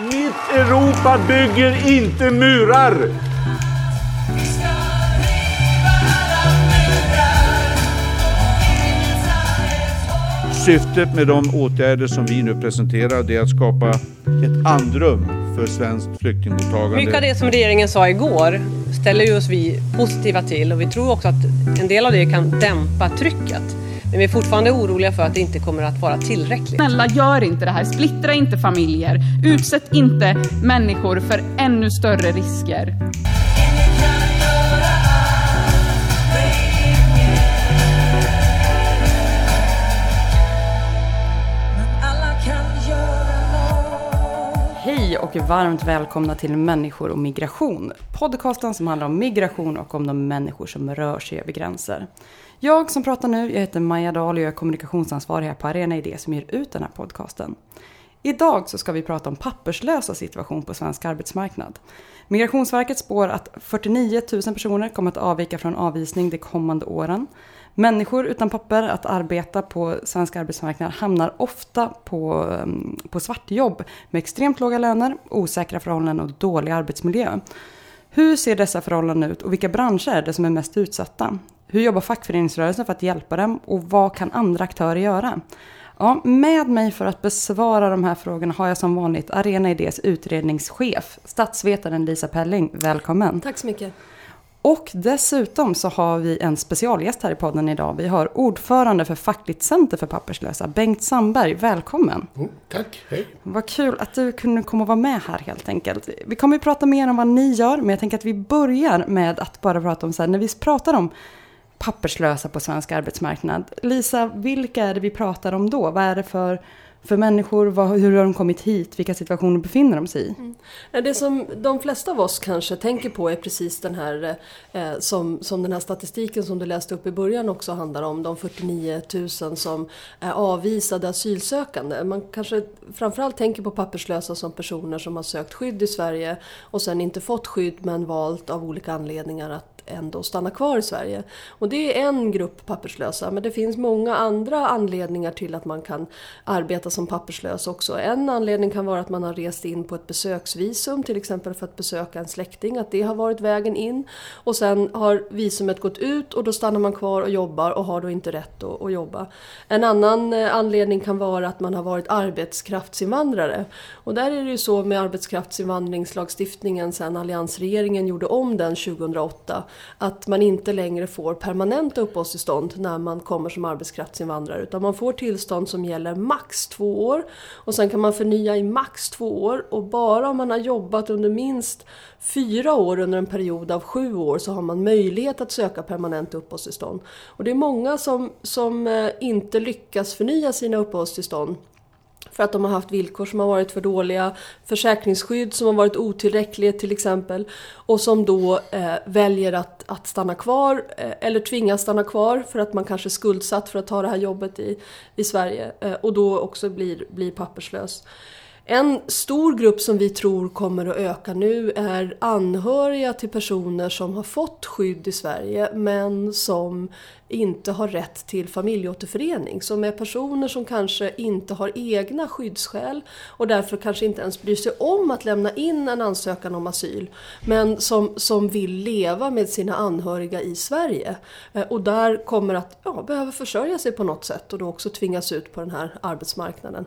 Mitt Europa bygger inte murar! Syftet med de åtgärder som vi nu presenterar är att skapa ett andrum för svenskt flyktingmottagande. Mycket av det som regeringen sa igår ställer ju oss vi positiva till och vi tror också att en del av det kan dämpa trycket. Men vi är fortfarande oroliga för att det inte kommer att vara tillräckligt. Snälla, gör inte det här. Splittra inte familjer. Utsätt inte människor för ännu större risker. Hej och varmt välkomna till Människor och migration. Podcasten som handlar om migration och om de människor som rör sig över gränser. Jag som pratar nu, jag heter Maja Dahl och jag är kommunikationsansvarig här på Arena Idé som ger ut den här podcasten. Idag så ska vi prata om papperslösa situation på svensk arbetsmarknad. Migrationsverket spår att 49 000 personer kommer att avvika från avvisning de kommande åren. Människor utan papper att arbeta på svensk arbetsmarknad hamnar ofta på, mm, på svartjobb med extremt låga löner, osäkra förhållanden och dålig arbetsmiljö. Hur ser dessa förhållanden ut och vilka branscher är det som är mest utsatta? Hur jobbar fackföreningsrörelsen för att hjälpa dem och vad kan andra aktörer göra? Ja, med mig för att besvara de här frågorna har jag som vanligt Arena Idés utredningschef, statsvetaren Lisa Pelling. Välkommen! Tack så mycket! Och dessutom så har vi en specialgäst här i podden idag. Vi har ordförande för Fackligt Center för papperslösa, Bengt Sandberg. Välkommen! Mm, tack, hej! Vad kul att du kunde komma och vara med här helt enkelt. Vi kommer ju prata mer om vad ni gör, men jag tänker att vi börjar med att bara prata om så här, när vi pratar om papperslösa på svensk arbetsmarknad. Lisa, vilka är det vi pratar om då? Vad är det för, för människor? Vad, hur har de kommit hit? Vilka situationer befinner de sig i? Mm. Det som de flesta av oss kanske tänker på är precis den här eh, som, som den här statistiken som du läste upp i början också handlar om. De 49 000 som är avvisade asylsökande. Man kanske framförallt tänker på papperslösa som personer som har sökt skydd i Sverige och sen inte fått skydd men valt av olika anledningar att ändå stanna kvar i Sverige. Och det är en grupp papperslösa men det finns många andra anledningar till att man kan arbeta som papperslös också. En anledning kan vara att man har rest in på ett besöksvisum till exempel för att besöka en släkting, att det har varit vägen in. Och sen har visumet gått ut och då stannar man kvar och jobbar och har då inte rätt att, att jobba. En annan eh, anledning kan vara att man har varit arbetskraftsinvandrare. Och där är det ju så med arbetskraftsinvandringslagstiftningen sen alliansregeringen gjorde om den 2008 att man inte längre får permanenta uppehållstillstånd när man kommer som arbetskraftsinvandrare utan man får tillstånd som gäller max två år och sen kan man förnya i max två år och bara om man har jobbat under minst fyra år under en period av sju år så har man möjlighet att söka permanent uppehållstillstånd. Och det är många som, som eh, inte lyckas förnya sina uppehållstillstånd för att de har haft villkor som har varit för dåliga, försäkringsskydd som har varit otillräckligt till exempel och som då eh, väljer att, att stanna kvar eh, eller tvingas stanna kvar för att man kanske är skuldsatt för att ta det här jobbet i, i Sverige eh, och då också blir, blir papperslös. En stor grupp som vi tror kommer att öka nu är anhöriga till personer som har fått skydd i Sverige men som inte har rätt till familjeåterförening. Som är personer som kanske inte har egna skyddsskäl och därför kanske inte ens bryr sig om att lämna in en ansökan om asyl. Men som, som vill leva med sina anhöriga i Sverige. Eh, och där kommer att ja, behöva försörja sig på något sätt och då också tvingas ut på den här arbetsmarknaden.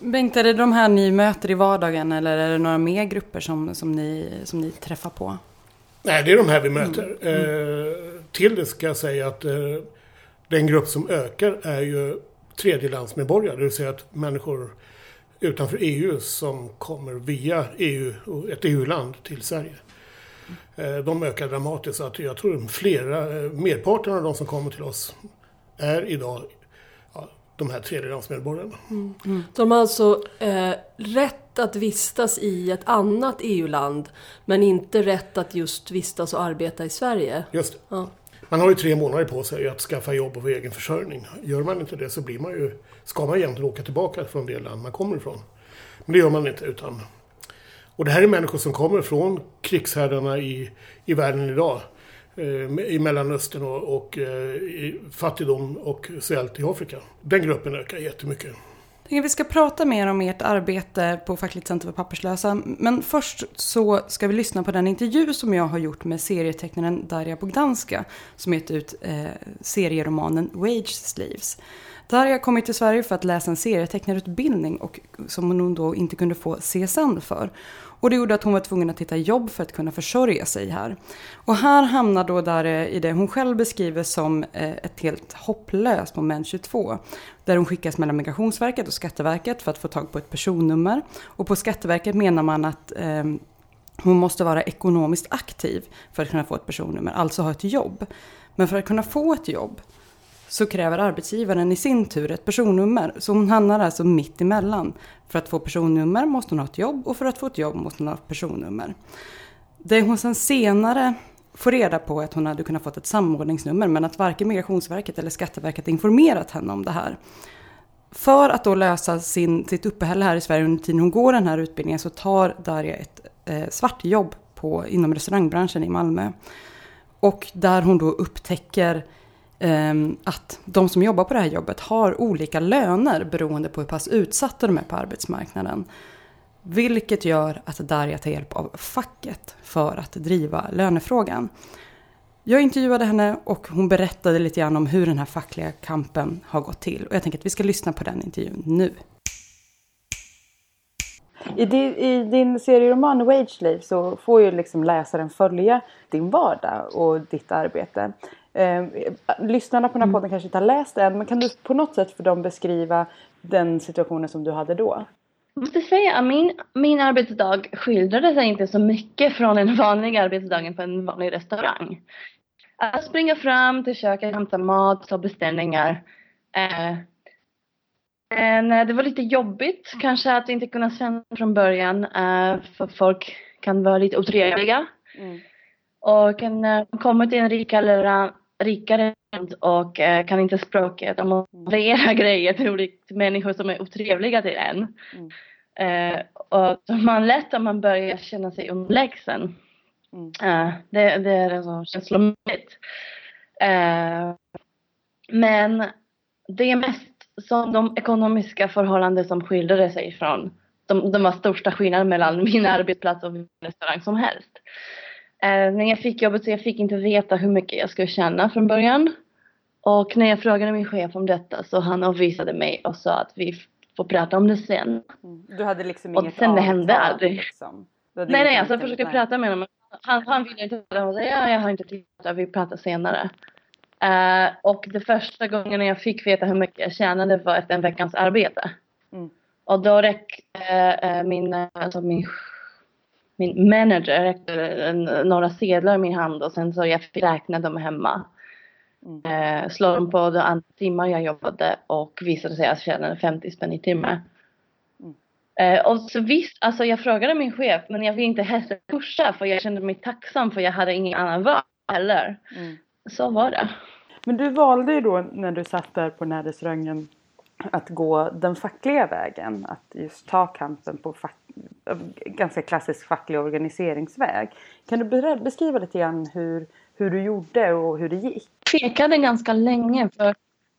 Bengt, är det de här ni möter i vardagen eller är det några mer grupper som, som, ni, som ni träffar på? Nej, det är de här vi möter. Mm. Eh, till det ska jag säga att eh, den grupp som ökar är ju tredjelandsmedborgare. Det vill säga att människor utanför EU som kommer via EU, ett EU-land till Sverige. Eh, de ökar dramatiskt. Så att jag tror flera, eh, merparten av de som kommer till oss är idag de här tredjelandsmedborgarna. Mm. Mm. De har alltså eh, rätt att vistas i ett annat EU-land men inte rätt att just vistas och arbeta i Sverige? Just det. Ja. Man har ju tre månader på sig att skaffa jobb och egen försörjning. Gör man inte det så blir man ju, ska man egentligen åka tillbaka från det land man kommer ifrån. Men det gör man inte utan... Och det här är människor som kommer från krigshärdarna i, i världen idag. Eh, I Mellanöstern och, och eh, i fattigdom och svält i Afrika. Den gruppen ökar jättemycket. Vi ska prata mer om ert arbete på Fackligt Center för papperslösa. Men först så ska vi lyssna på den intervju som jag har gjort med serietecknaren Darja Bogdanska som gett ut eh, serieromanen Wage Slaves. Där har jag kom till Sverige för att läsa en serietecknarutbildning och som hon då inte kunde få CSN för. Och det gjorde att hon var tvungen att hitta jobb för att kunna försörja sig här. Och här hamnar då där eh, i det hon själv beskriver som eh, ett helt hopplöst moment 22. Där hon skickas mellan Migrationsverket och Skatteverket för att få tag på ett personnummer. Och på Skatteverket menar man att eh, hon måste vara ekonomiskt aktiv för att kunna få ett personnummer, alltså ha ett jobb. Men för att kunna få ett jobb så kräver arbetsgivaren i sin tur ett personnummer. Så hon hamnar alltså mitt emellan. För att få personnummer måste hon ha ett jobb och för att få ett jobb måste hon ha ett personnummer. Det hon sen senare får reda på är att hon hade kunnat få ett samordningsnummer men att varken Migrationsverket eller Skatteverket informerat henne om det här. För att då lösa sin, sitt uppehälle här i Sverige under tiden hon går den här utbildningen så tar Darja ett eh, svartjobb på, inom restaurangbranschen i Malmö. Och där hon då upptäcker Ehm, att de som jobbar på det här jobbet har olika löner beroende på hur pass utsatta de är på arbetsmarknaden. Vilket gör att Darja tar hjälp av facket för att driva lönefrågan. Jag intervjuade henne och hon berättade lite grann om hur den här fackliga kampen har gått till. Och jag tänker att vi ska lyssna på den intervjun nu. I din, I din serieroman Wage Slave så får ju liksom läsaren följa din vardag och ditt arbete. Eh, lyssnarna på den här mm. podden kanske inte har läst den men kan du på något sätt för dem beskriva den situationen som du hade då? Jag måste säga att min, min arbetsdag skildrade sig inte så mycket från en vanlig arbetsdag på en vanlig restaurang. Att springa fram till köket, hämta mat, ta beställningar. Eh, men det var lite jobbigt kanske att inte kunna känna från början eh, för folk kan vara lite otrevliga. Mm. Och en, eh, kommer till en rikare, rikare och eh, kan inte språket. De måste leverera grejer till människor som är otrevliga till en. Mm. Eh, och man lätt om man börjar känna sig underlägsen. Mm. Eh, det, det är så känslomässigt. Men det är mest som de ekonomiska förhållanden som skildrade sig från de, de var största skillnaden mellan min arbetsplats och min restaurang som helst. Eh, när jag fick jobbet så jag fick inte veta hur mycket jag skulle tjäna från början. Och när jag frågade min chef om detta så han avvisade mig och sa att vi får prata om det sen. Mm. Du hade liksom och inget sen det hände aldrig. Liksom. Nej, nej, alltså jag försökte prata med honom. Han, han ville inte prata. Han sa ja, jag har inte tid, vi pratar senare. Uh, och det första gången jag fick veta hur mycket jag tjänade var efter en veckans arbete. Mm. Och då räckte uh, min, alltså min min manager räckte några sedlar i min hand och sen så jag fick räkna dem hemma. Mm. Eh, slå dem på de andra timmar jag jobbade och visade sig att jag tjänade 50 spänn i timmen. Mm. Eh, och så visst, alltså jag frågade min chef men jag ville inte heller pusha för jag kände mig tacksam för jag hade ingen annan val heller. Mm. Så var det. Men du valde ju då när du satt där på den här restaurangen att gå den fackliga vägen. Att just ta kampen på fack, ganska klassisk facklig organiseringsväg. Kan du beskriva lite grann hur, hur du gjorde och hur det gick? Jag tvekade ganska länge för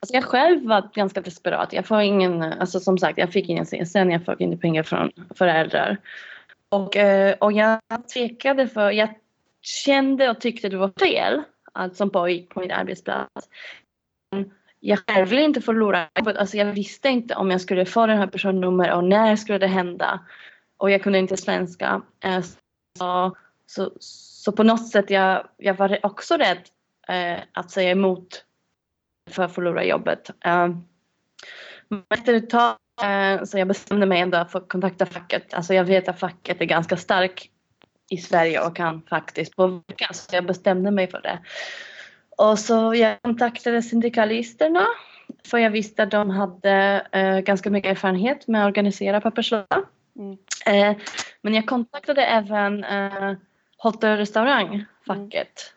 alltså jag själv var ganska desperat. Jag får ingen, alltså som sagt jag fick ingen CSN, jag fick inte pengar från föräldrar. Och, eh, och jag tvekade för jag kände och tyckte det var fel allt som pågick på min arbetsplats jag själv ville inte förlora jobbet. Alltså jag visste inte om jag skulle få den här personnummer och när skulle det hända. Och jag kunde inte svenska. Eh, så, så, så på något sätt jag, jag var också rädd eh, att säga emot för att förlora jobbet. Eh, men efter ett tag eh, så jag bestämde mig ändå för att kontakta facket. Alltså jag vet att facket är ganska stark i Sverige och kan faktiskt påverka. Så jag bestämde mig för det. Och så jag kontaktade syndikalisterna för jag visste att de hade eh, ganska mycket erfarenhet med att organisera papperslösa. Mm. Eh, men jag kontaktade även eh, hotell och restaurangfacket.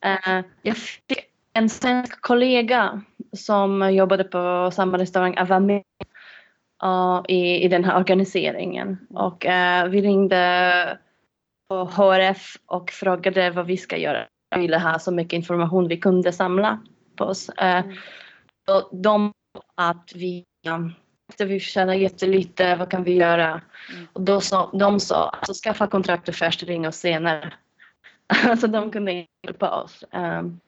Mm. Eh, jag fick en svensk kollega som jobbade på samma restaurang att vara med uh, i, i den här organiseringen. Mm. Och uh, vi ringde på HRF och frågade vad vi ska göra ville ha så mycket information vi kunde samla på oss. Eh, mm. Och de att vi vi tjänar jättelite, vad kan vi göra? Och då sa, de sa, alltså skaffa kontraktet först, ring oss senare. Alltså de kunde hjälpa oss. Um,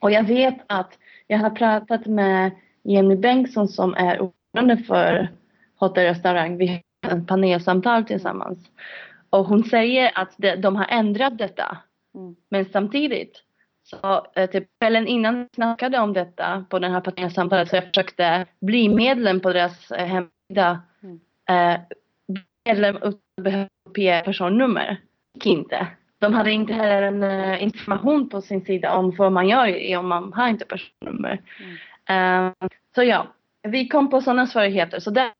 och jag vet att jag har pratat med Jenny Bengtsson som är ordförande för Hotell Restaurang. Vi har ett panelsamtal tillsammans. Och hon säger att de, de har ändrat detta. Mm. Men samtidigt så eh, typ kvällen innan vi snackade om detta på den här panelsamtalet så jag försökte bli medlem på deras eh, hemsida. Mm. Eh, medlem utan att behöva uppge personnummer. Gick inte. De hade inte heller en eh, information på sin sida om vad man gör om man har inte personnummer. Eh, så ja, vi kom på sådana svårigheter. Så där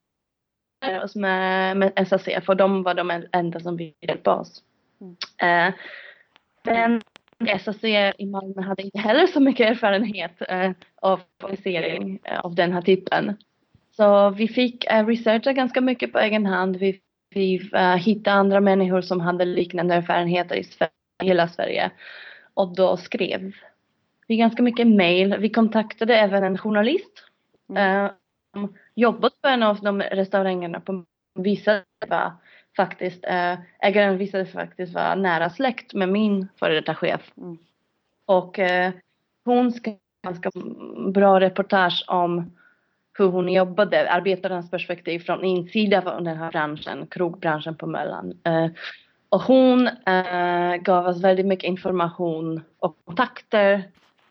är oss med, med SAC för de var de enda som ville hjälpa oss. Eh, men SAC i Malmö hade inte heller så mycket erfarenhet eh, av organisering eh, av den här typen. Så vi fick eh, researcha ganska mycket på egen hand. Vi, vi hittade andra människor som hade liknande erfarenheter i Sverige, hela Sverige. Och då skrev vi ganska mycket mail. Vi kontaktade även en journalist eh, som jobbat på en av de restaurangerna på var faktiskt, eh, ägaren visade faktiskt vara nära släkt med min före detta chef. Mm. Och eh, hon skrev ganska bra reportage om hur hon jobbade, arbetarnas perspektiv från insidan av den här branschen, krogbranschen på Möllan. Eh, och hon eh, gav oss väldigt mycket information och kontakter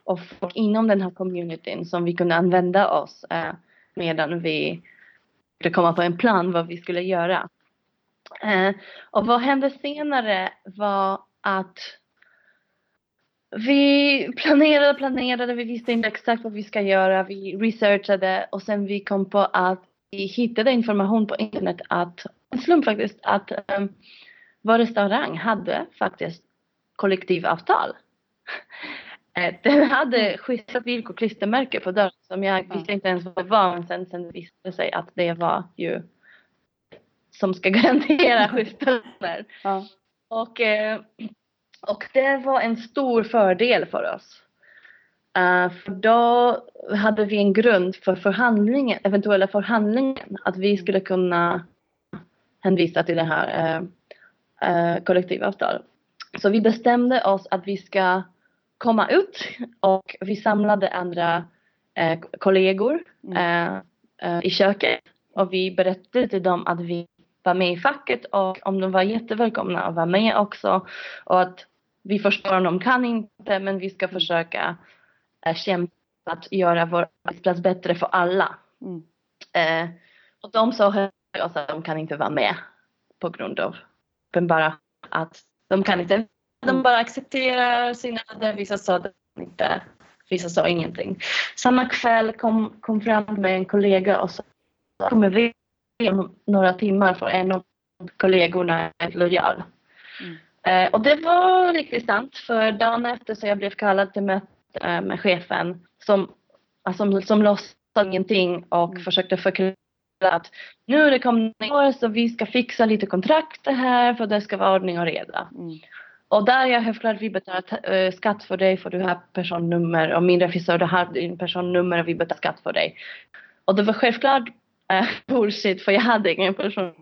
och folk inom den här communityn som vi kunde använda oss eh, medan vi skulle komma på en plan vad vi skulle göra. Eh, och vad hände senare var att vi planerade planerade, vi visste inte exakt vad vi ska göra, vi researchade och sen vi kom på att vi hittade information på internet att, en slump faktiskt, att um, vår restaurang hade faktiskt kollektivavtal. Eh, Den hade schyssta villkor, klistermärke på dörren som jag visste inte ens vad det var men sen, sen visade det sig att det var ju som ska garantera löner. Ja. Och, eh, och det var en stor fördel för oss. Eh, för då hade vi en grund för förhandlingen, eventuella förhandlingen, att vi skulle kunna hänvisa till det här eh, eh, kollektivavtal. Så vi bestämde oss att vi ska komma ut och vi samlade andra eh, kollegor eh, eh, i köket och vi berättade till dem att vi var med i facket och om de var jättevälkomna att vara med också och att vi förstår om de kan inte men vi ska försöka eh, kämpa att göra vår arbetsplats bättre för alla. Mm. Eh, och de sa oss att de kan inte vara med på grund av bara att de kan inte, de bara accepterar sina öden, vissa sa att de inte, vissa sa ingenting. Samma kväll kom, kom fram med en kollega och sa kommer vi om några timmar för en av kollegorna är lojal. Eh, och det var riktigt sant för dagen efter så jag blev kallad till möte eh, med chefen som, alltså, som, som låtsade ingenting och försökte förklara att nu det kommande år så vi ska fixa lite kontrakt här för det ska vara ordning och reda. Mm. Och där jag självklart vi betalar äh, skatt för dig för du har personnummer och min regissör du har din personnummer och vi betalar skatt för dig. Och det var självklart äh, bullshit för jag hade ingen personnummer.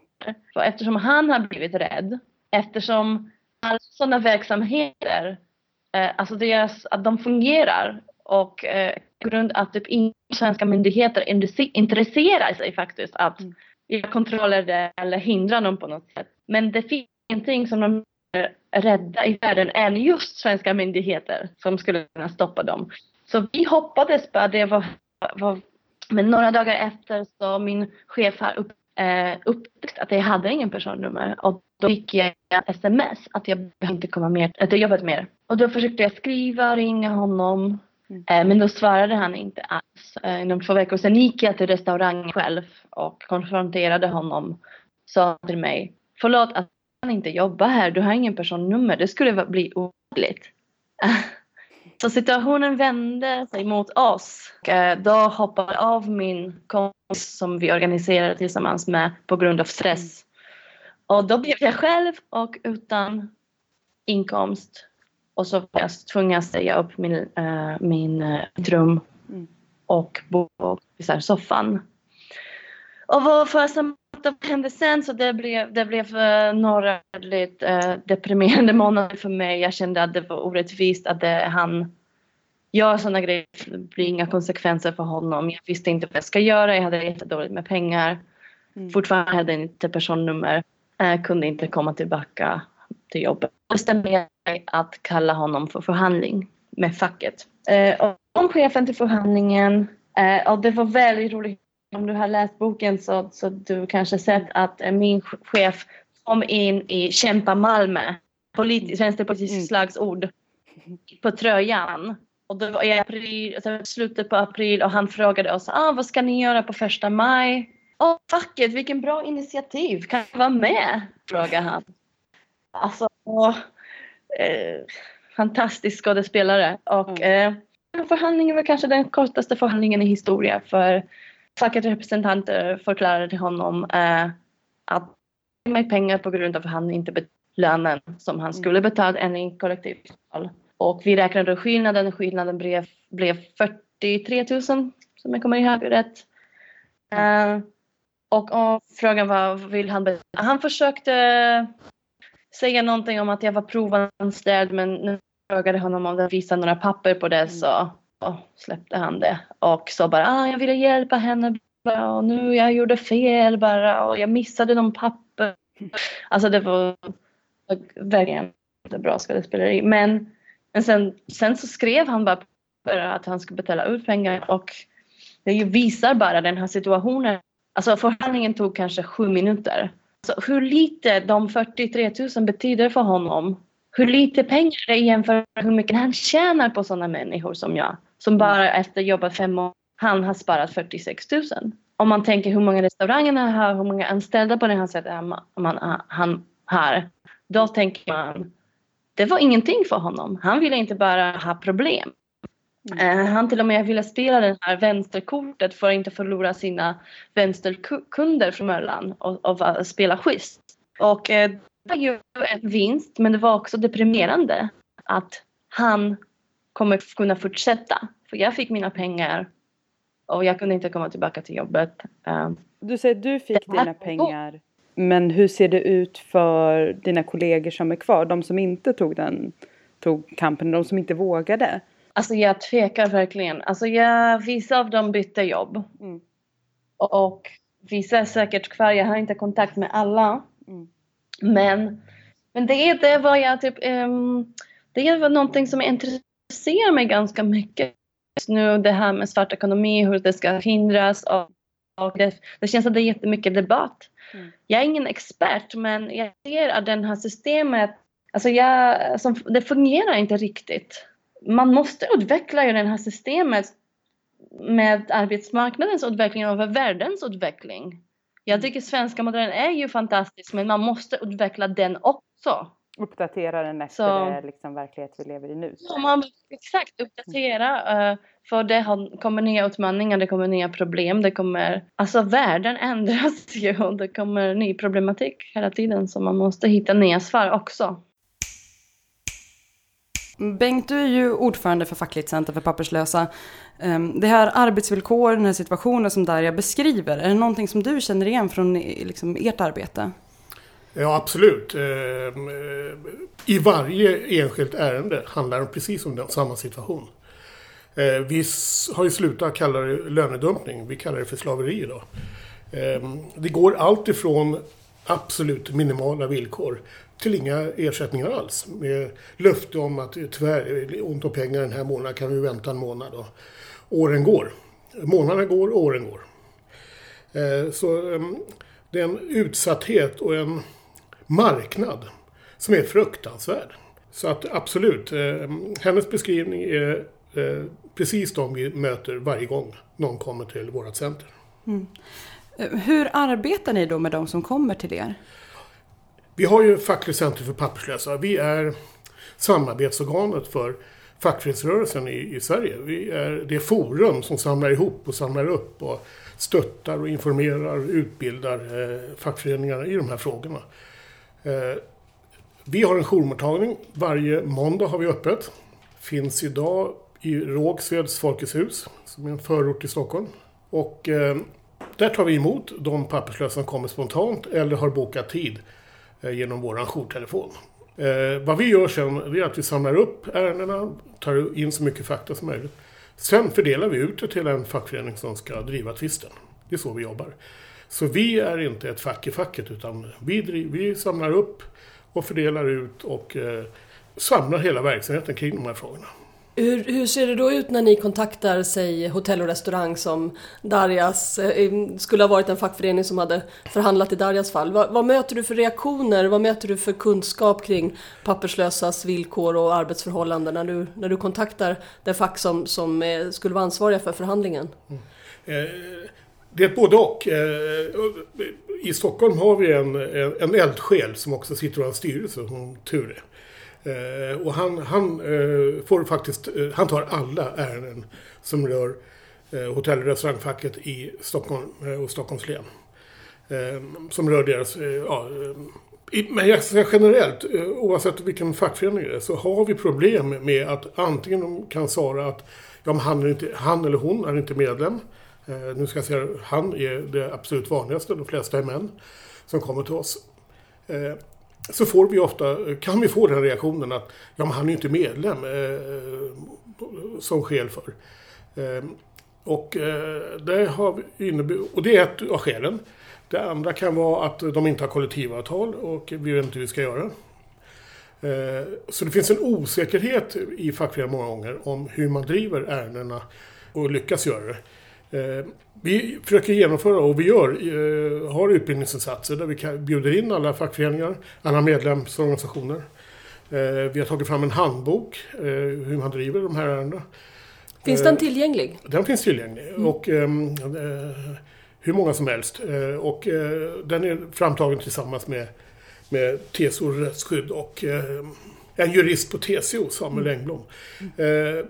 För eftersom han har blivit rädd, eftersom alla sådana verksamheter, eh, alltså deras, att de fungerar och eh, grund att typ inga svenska myndigheter intresse- intresserar sig faktiskt att göra kontroller eller hindra någon på något sätt. Men det finns ingenting som de är rädda i världen än just svenska myndigheter som skulle kunna stoppa dem. Så vi hoppades på att det var, var men några dagar efter så min chef har upp, eh, upptäckt att jag hade ingen personnummer och då fick jag sms att jag inte komma mer, att jag jobbat mer. Och då försökte jag skriva och ringa honom eh, men då svarade han inte alls. Eh, inom två veckor sen gick jag till restaurangen själv och konfronterade honom. Sa till mig, förlåt att han inte jobbar här, du har ingen personnummer, det skulle bli olagligt. Så situationen vände sig mot oss. Och, eh, Då hoppade av min kompis som vi organiserade tillsammans med på grund av stress. Och då blev jag själv och utan inkomst. Och så var jag tvungen att säga upp min, eh, min eh, mitt rum och bo här, soffan. och vad för som hände sen så det blev, det blev uh, några väldigt uh, deprimerande månader för mig. Jag kände att det var orättvist att det, han gör sådana grejer. Det blir inga konsekvenser för honom. Jag visste inte vad jag ska göra. Jag hade jättedåligt med pengar. Mm. Fortfarande hade jag inte personnummer. Jag kunde inte komma tillbaka till jobbet. Jag bestämde mig att kalla honom för förhandling med facket. Eh, och om chefen till förhandlingen eh, och det var väldigt roligt. Om du har läst boken så, så du kanske sett att eh, min chef kom in i Kämpa Malmö, politisk, vänsterpolitiskt mm. slagsord, på tröjan. Och det var i april, alltså slutet på april och han frågade oss ah, vad ska ni göra på första maj? Åh, oh, facket, vilken bra initiativ, kan jag vara med? frågade han. Alltså, och, eh, fantastisk skådespelare. Och mm. eh, förhandlingen var kanske den kortaste förhandlingen i historia för fackets representanter förklarade till honom eh, att med pengar på grund av att han inte betalat lönen som han skulle mm. betalt enligt kollektivavtal. Och vi räknade skillnaden. Skillnaden blev, blev 43 000 som jag kommer ihåg rätt. Uh, och, och, frågan var, vill han betala? Han försökte säga någonting om att jag var provanställd men jag frågade honom om det visade några papper på det så oh, släppte han det. Och sa bara, ah, jag ville hjälpa henne bara, och nu jag gjorde fel bara och jag missade någon papper. Alltså det var verkligen bra skådespeleri. Men, men sen, sen så skrev han bara att han skulle betala ut pengar och det visar bara den här situationen. Alltså förhandlingen tog kanske sju minuter så hur lite de 43 000 betyder för honom. Hur lite pengar det är jämfört med hur mycket han tjänar på sådana människor som jag. Som bara efter jobbat fem år, han har sparat 46 000. Om man tänker hur många restauranger han har, hur många anställda på det här sättet man, han har. Då tänker man, det var ingenting för honom. Han ville inte bara ha problem. Mm. Han till och med ville spela det här vänsterkortet för att inte förlora sina vänsterkunder från Möllan och, och spela schysst. Och eh, det var ju en vinst men det var också deprimerande att han kommer kunna fortsätta. För jag fick mina pengar och jag kunde inte komma tillbaka till jobbet. Eh, du säger att du fick dina pengar. Men hur ser det ut för dina kollegor som är kvar? De som inte tog den tog kampen, de som inte vågade? Alltså jag tvekar verkligen. Alltså jag, vissa av dem bytte jobb. Mm. Och, vissa är säkert kvar. Jag har inte kontakt med alla. Mm. Men, men det, det var jag typ, um, det var någonting som intresserar mig ganska mycket just nu. Det här med svart ekonomi, hur det ska hindras. Och, och det, det känns att det är jättemycket debatt. Mm. Jag är ingen expert men jag ser att det här systemet, alltså jag, alltså det fungerar inte riktigt man måste utveckla ju det här systemet med arbetsmarknadens utveckling och världens utveckling. Jag mm. tycker svenska modellen är ju fantastisk men man måste utveckla den också. Uppdatera den efter så, det liksom, verklighet vi lever i nu. Så man, exakt, uppdatera. Uh, för det kommer nya utmaningar, det kommer nya problem, det kommer... Alltså världen ändras ju och det kommer ny problematik hela tiden så man måste hitta nya svar också. Bengt, du är ju ordförande för Fackligt Center för papperslösa. Ehm, det här arbetsvillkoren, den här situationen som Darja beskriver, är det någonting som du känner igen från liksom, ert arbete? Ja, absolut. Eh, eh, I varje enskilt ärende handlar det precis om samma situation. Eh, vi har ju slutat kalla det lönedumpning, vi kallar det för slaveri idag. Ehm, det går allt ifrån absolut minimala villkor till inga ersättningar alls. Med löfte om att tyvärr ont om pengar den här månaden, kan vi vänta en månad. Då. åren går. Månaderna går, åren går. Så ehm, det är en utsatthet och en marknad som är fruktansvärd. Så att absolut, ehm, hennes beskrivning är eh, precis de vi möter varje gång någon kommer till vårt center. Mm. Eh, hur arbetar ni då med de som kommer till er? Vi har ju Fackligt Center för papperslösa. Vi är samarbetsorganet för fackföreningsrörelsen i, i Sverige. Vi är det forum som samlar ihop och samlar upp och stöttar och informerar och utbildar eh, fackföreningarna i de här frågorna. Eh, vi har en jourmottagning. Varje måndag har vi öppet. Finns idag i Rågsveds Folkets hus, som är en förort i Stockholm. Och eh, där tar vi emot de papperslösa som kommer spontant eller har bokat tid eh, genom vår jourtelefon. Eh, vad vi gör sen är att vi samlar upp ärendena, tar in så mycket fakta som möjligt. Sen fördelar vi ut det till en fackförening som ska driva tvisten. Det är så vi jobbar. Så vi är inte ett fack i facket utan vi, vi samlar upp och fördelar ut och eh, samlar hela verksamheten kring de här frågorna. Hur, hur, ser det då ut när ni kontaktar, säg hotell och restaurang som Darjas, eh, skulle ha varit en fackförening som hade förhandlat i Darjas fall. Vad, vad, möter du för reaktioner? Vad möter du för kunskap kring papperslösas villkor och arbetsförhållanden när du, när du kontaktar det fack som, som eh, skulle vara ansvariga för förhandlingen? Mm. Eh, det är ett både och. Eh, I Stockholm har vi en, en eldsjäl som också sitter i vår styrelse, som tur är. Eh, och han, han eh, får faktiskt, eh, han tar alla ärenden som rör eh, hotell och restaurangfacket i Stockholm eh, och Stockholms län. som rör deras, ja, men jag säger generellt, oavsett vilken fackförening det är, så har vi problem med att antingen de kan svara att ja, han, inte, han, eller hon är inte medlem. Eh, nu ska jag säga han är det absolut vanligaste, de flesta är män som kommer till oss eh, så får vi ofta, kan vi få den reaktionen att ja, men han är ju inte medlem eh, som skäl för. Eh, och, eh, det har och det är ett av skälen. Det andra kan vara att de inte har kollektivavtal och vi vet inte hur vi ska göra. Eh, så det finns en osäkerhet i fackföreningar många gånger om hur man driver ärendena och lyckas göra det. Eh, vi försöker genomföra och vi gör, eh, har utbildningsinsatser där vi bjuder in alla fackföreningar, alla medlemsorganisationer. Eh, vi har tagit fram en handbok hur man driver de här ärendena. Finns den tillgänglig? Den finns tillgänglig. Mm. Och, ehm, hur många som helst. och den är framtagen tillsammans med, med TCO Rättsskydd och en jurist på TCO, Samuel mm. Engblom. Mm.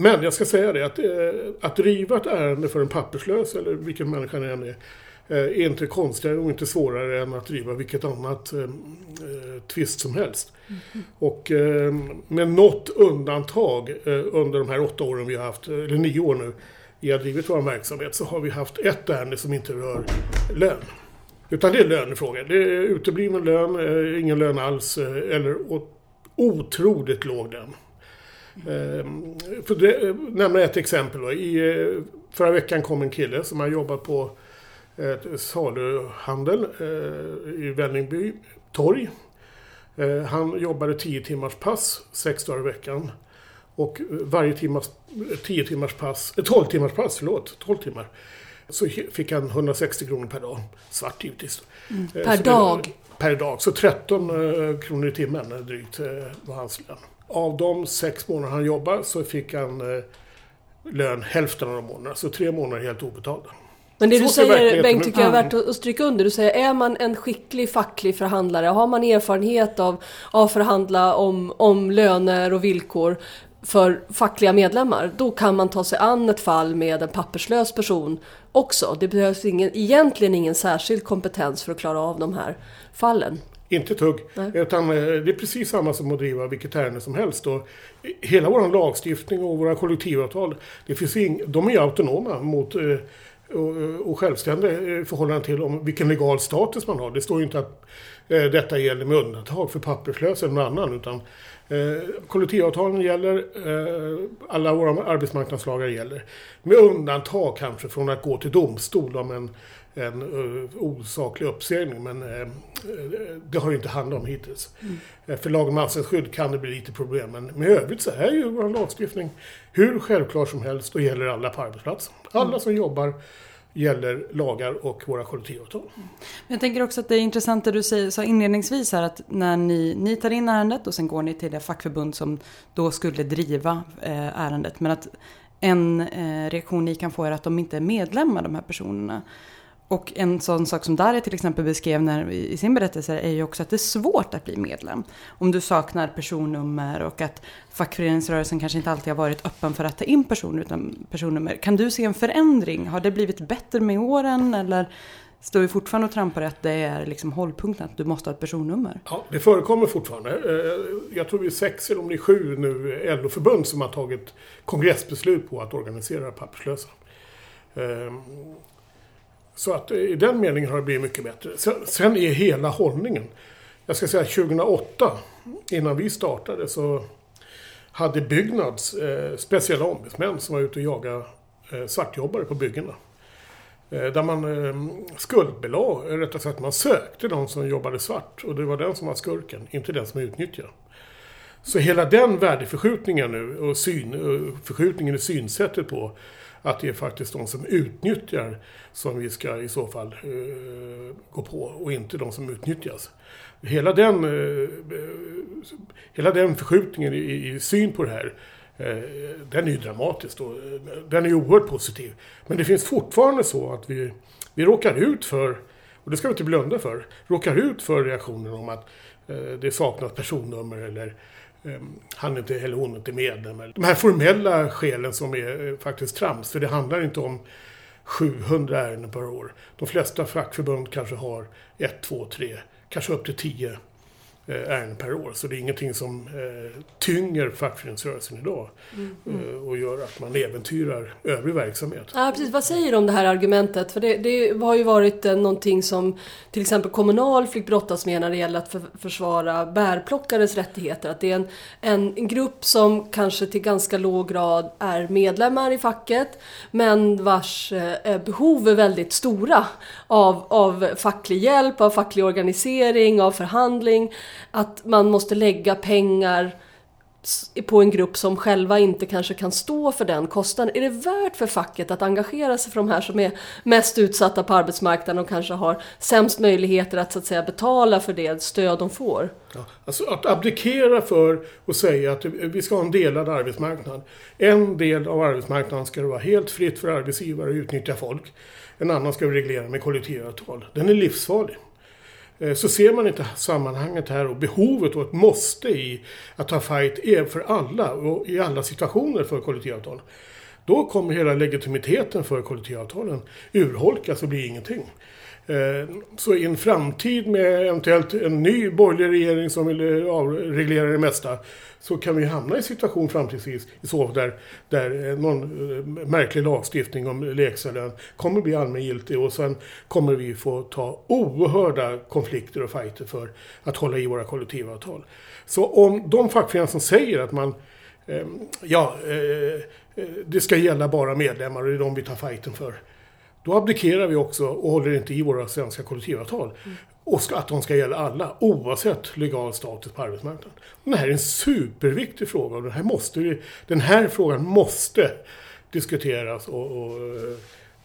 Men jag ska säga det att, eh, att driva ett ärende för en papperslös eller vilken människa det än är eh, är inte konstigare och inte svårare än att driva vilket annat eh, eh tvist som helst. Mm. Och eh, med något undantag eh, under de här åtta åren vi har haft, eller nio år nu, vi har drivit vår verksamhet så har vi haft ett ärende som inte rör lön. Utan det är lönefrågor. Det är utebliven lön, ingen lön alls eller otroligt låg lön. Ehm, för det, nämna ett exempel. Då. I, eh, förra veckan kom en kille som har jobbat på ett saluhandel eh, i Vällingby torg. Eh, han jobbade 10 timmars pass, sex dagar i veckan. Och varje timmas, 10 timmars pass, 12 timmars pass, förlåt, 12 timmar. Så fick han 160 kronor per dag. Svart givetvis. Mm. Per dag? Det, per dag. Så 13 kronor i timmen drygt var hans lön av de sex månader han jobbade så fick han eh, lön hälften av de månaderna. Så tre månader helt obetalda. Men det så du säger Bengt tycker jag är värt att stryka under. Du säger, är man en skicklig facklig förhandlare, har man erfarenhet av att förhandla om, om löner och villkor för fackliga medlemmar, då kan man ta sig an ett fall med en papperslös person också. Det behövs ingen, egentligen ingen särskild kompetens för att klara av de här fallen. Inte ett hugg. Nej. Utan eh, det är precis samma som att driva vilket ärende som helst. Och hela vår lagstiftning och våra kollektivavtal, det finns ing, de är autonoma mot eh, och, och självständiga i förhållande till om vilken legal status man har. Det står ju inte att eh, detta gäller med undantag för papperslösa eller någon annan. Utan eh, kollektivavtalen gäller, eh, alla våra arbetsmarknadslagar gäller. Med undantag kanske från att gå till domstol om en en uh, osaklig uppsägning. Men det har det inte handlat om hittills. Mm. För lag om anställningsskydd kan det bli lite problem. Men med övrigt så är ju vår lagstiftning hur självklar som helst och gäller alla på arbetsplatsen. Alla mm. som jobbar gäller lagar och våra kollektivavtal. Mm. Jag tänker också att det är intressant det du säger, sa inledningsvis här att när ni, ni tar in ärendet och sen går ni till det fackförbund som då skulle driva eh, ärendet. Men att en eh, reaktion ni kan få är att de inte är medlemmar de här personerna. Och en sån sak som Darja till exempel beskrev när, i sin berättelse är ju också att det är svårt att bli medlem. Om du saknar personnummer och att fackföreningsrörelsen kanske inte alltid har varit öppen för att ta in personer utan personnummer. Kan du se en förändring? Har det blivit bättre med åren eller står vi fortfarande och trampar att det är liksom hållpunkten att du måste ha ett personnummer? Ja, det förekommer fortfarande. Eh, jag tror vi är sex eller om det är sju nu LO-förbund som har tagit kongressbeslut på att organisera papperslösa. Eh, så att eh, i den meningen har det blivit mycket bättre. Sen, sen är hela hållningen. Jag ska säga 2008, innan vi startade, så hade Byggnads eh, speciella ombudsmän som var ute och jagade eh, svartjobbare på byggena. Eh, där man eh, skuldbelade, rättare sagt man sökte de som jobbade svart och det var den som var skurken, inte den som utnyttjade. Så hela den värdeförskjutningen nu och syn, och förskjutningen i synsättet på att det är faktiskt de som utnyttjar som vi ska i så fall eh, gå på och inte de som utnyttjas. Hela den, eh, eh hela den förskjutningen i, i, syn på det här eh, den är ju dramatisk och eh, den är ju oerhört positiv. Men det finns fortfarande så att vi, vi råkar ut för, och det ska vi inte blunda för, råkar ut för reaktioner om att eh, det saknas personnummer eller Ehm, han inte, eller hon är inte medlem. De här formella skälen som är eh, faktiskt trams, för det handlar inte om 700 ärenden per år. De flesta fackförbund kanske har 1, 2, 3, kanske upp till 10 ärenden per år. Så det är ingenting som eh, tynger fackföreningsrörelsen idag mm. eh, och gör att man äventyrar övrig verksamhet. Ja, precis. Vad säger du om det här argumentet? För det, det har ju varit eh, någonting som till exempel Kommunal fick brottas med när det gäller att för, försvara bärplockares rättigheter. Att det är en, en, grupp som kanske till ganska låg grad är medlemmar i facket men vars eh, behov är väldigt stora av, av facklig hjälp, av facklig organisering, av förhandling att man måste lägga pengar på en grupp som själva inte kanske kan stå för den kostnaden. Är det värt för facket att engagera sig för de här som är mest utsatta på arbetsmarknaden och kanske har sämst möjligheter att så att säga betala för det stöd de får? Ja, alltså att abdikera för att säga att vi ska ha en delad arbetsmarknad. En del av arbetsmarknaden ska det vara helt fritt för arbetsgivare att utnyttja folk. En annan ska vi reglera med kollektivavtal. Den är livsfarlig. Eh, så ser man inte sammanhanget här och behovet och ett måste i att ta fight är för alla och i alla situationer för kollektivavtal. Då kommer hela legitimiteten för kollektivavtalen urholkas och bli ingenting. Eh, så i en framtid med eventuellt en ny borgerlig regering som vill eh, avreglera det mesta så kan vi hamna i en situation framtidsvis i så där, där eh, någon eh, märklig lagstiftning om lägstanlön kommer bli allmängiltig och sen kommer vi få ta oerhörda konflikter och fighter för att hålla i våra kollektivavtal. Så om de fackföreningar som säger att man ehm, ja, eh, det ska gälla bara medlemmar och det är de vi tar fighten för. Då abdikerar vi också och håller inte i våra svenska kollektivavtal. Mm. Och att de ska gälla alla, oavsett legal status på arbetsmarknaden. Och det här är en superviktig fråga och den här, måste vi, den här frågan måste diskuteras och, och eh,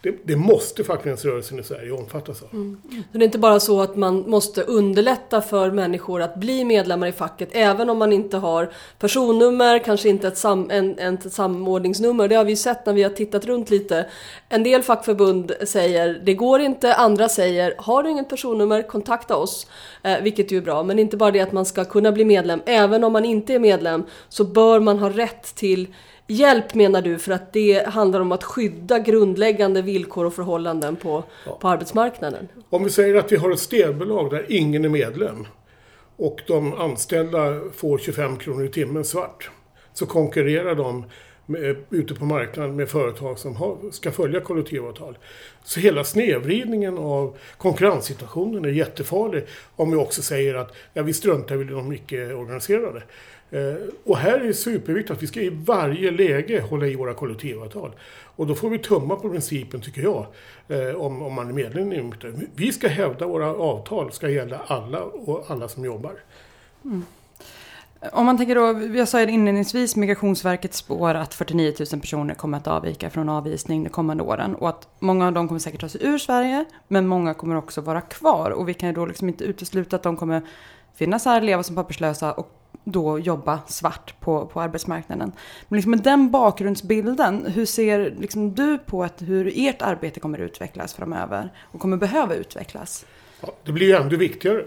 det, det måste fackföreningsrörelsen i Sverige omfattas av. Mm. Det är inte bara så att man måste underlätta för människor att bli medlemmar i facket även om man inte har personnummer, kanske inte ett, sam, en, ett samordningsnummer. Det har vi sett när vi har tittat runt lite. En del fackförbund säger det går inte, andra säger har du inget personnummer, kontakta oss. Eh, vilket ju är bra, men inte bara det att man ska kunna bli medlem. Även om man inte är medlem så bör man ha rätt till hjälp menar du för att det handlar om att skydda grundläggande villkor och förhållanden på, ja. på arbetsmarknaden? Om vi säger att vi har ett städbolag där ingen är medlem och de anställda får 25 kronor i timmen svart så konkurrerar de med, ute på marknaden med företag som har, ska följa kollektivavtal. Så hela snedvridningen av konkurrenssituationen är jättefarlig om vi också säger att ja, vi struntar i de icke-organiserade. Eh, och här är det superviktigt att vi ska i varje läge hålla i våra kollektivavtal. Och då får vi tumma på principen, tycker jag, eh, om, om man är medlem i det. Vi ska hävda våra avtal ska gälla alla och alla som jobbar. Mm. Om man tänker då, jag sa ju inledningsvis Migrationsverket spår att 49 000 personer kommer att avvika från avvisning de kommande åren. Och att många av dem kommer säkert ta sig ur Sverige, men många kommer också vara kvar. Och vi kan ju då liksom inte utesluta att de kommer finnas här, leva som papperslösa och då jobba svart på, på arbetsmarknaden. Men liksom med den bakgrundsbilden, hur ser liksom du på att, hur ert arbete kommer utvecklas framöver och kommer behöva utvecklas? Ja, det blir ju ändå viktigare.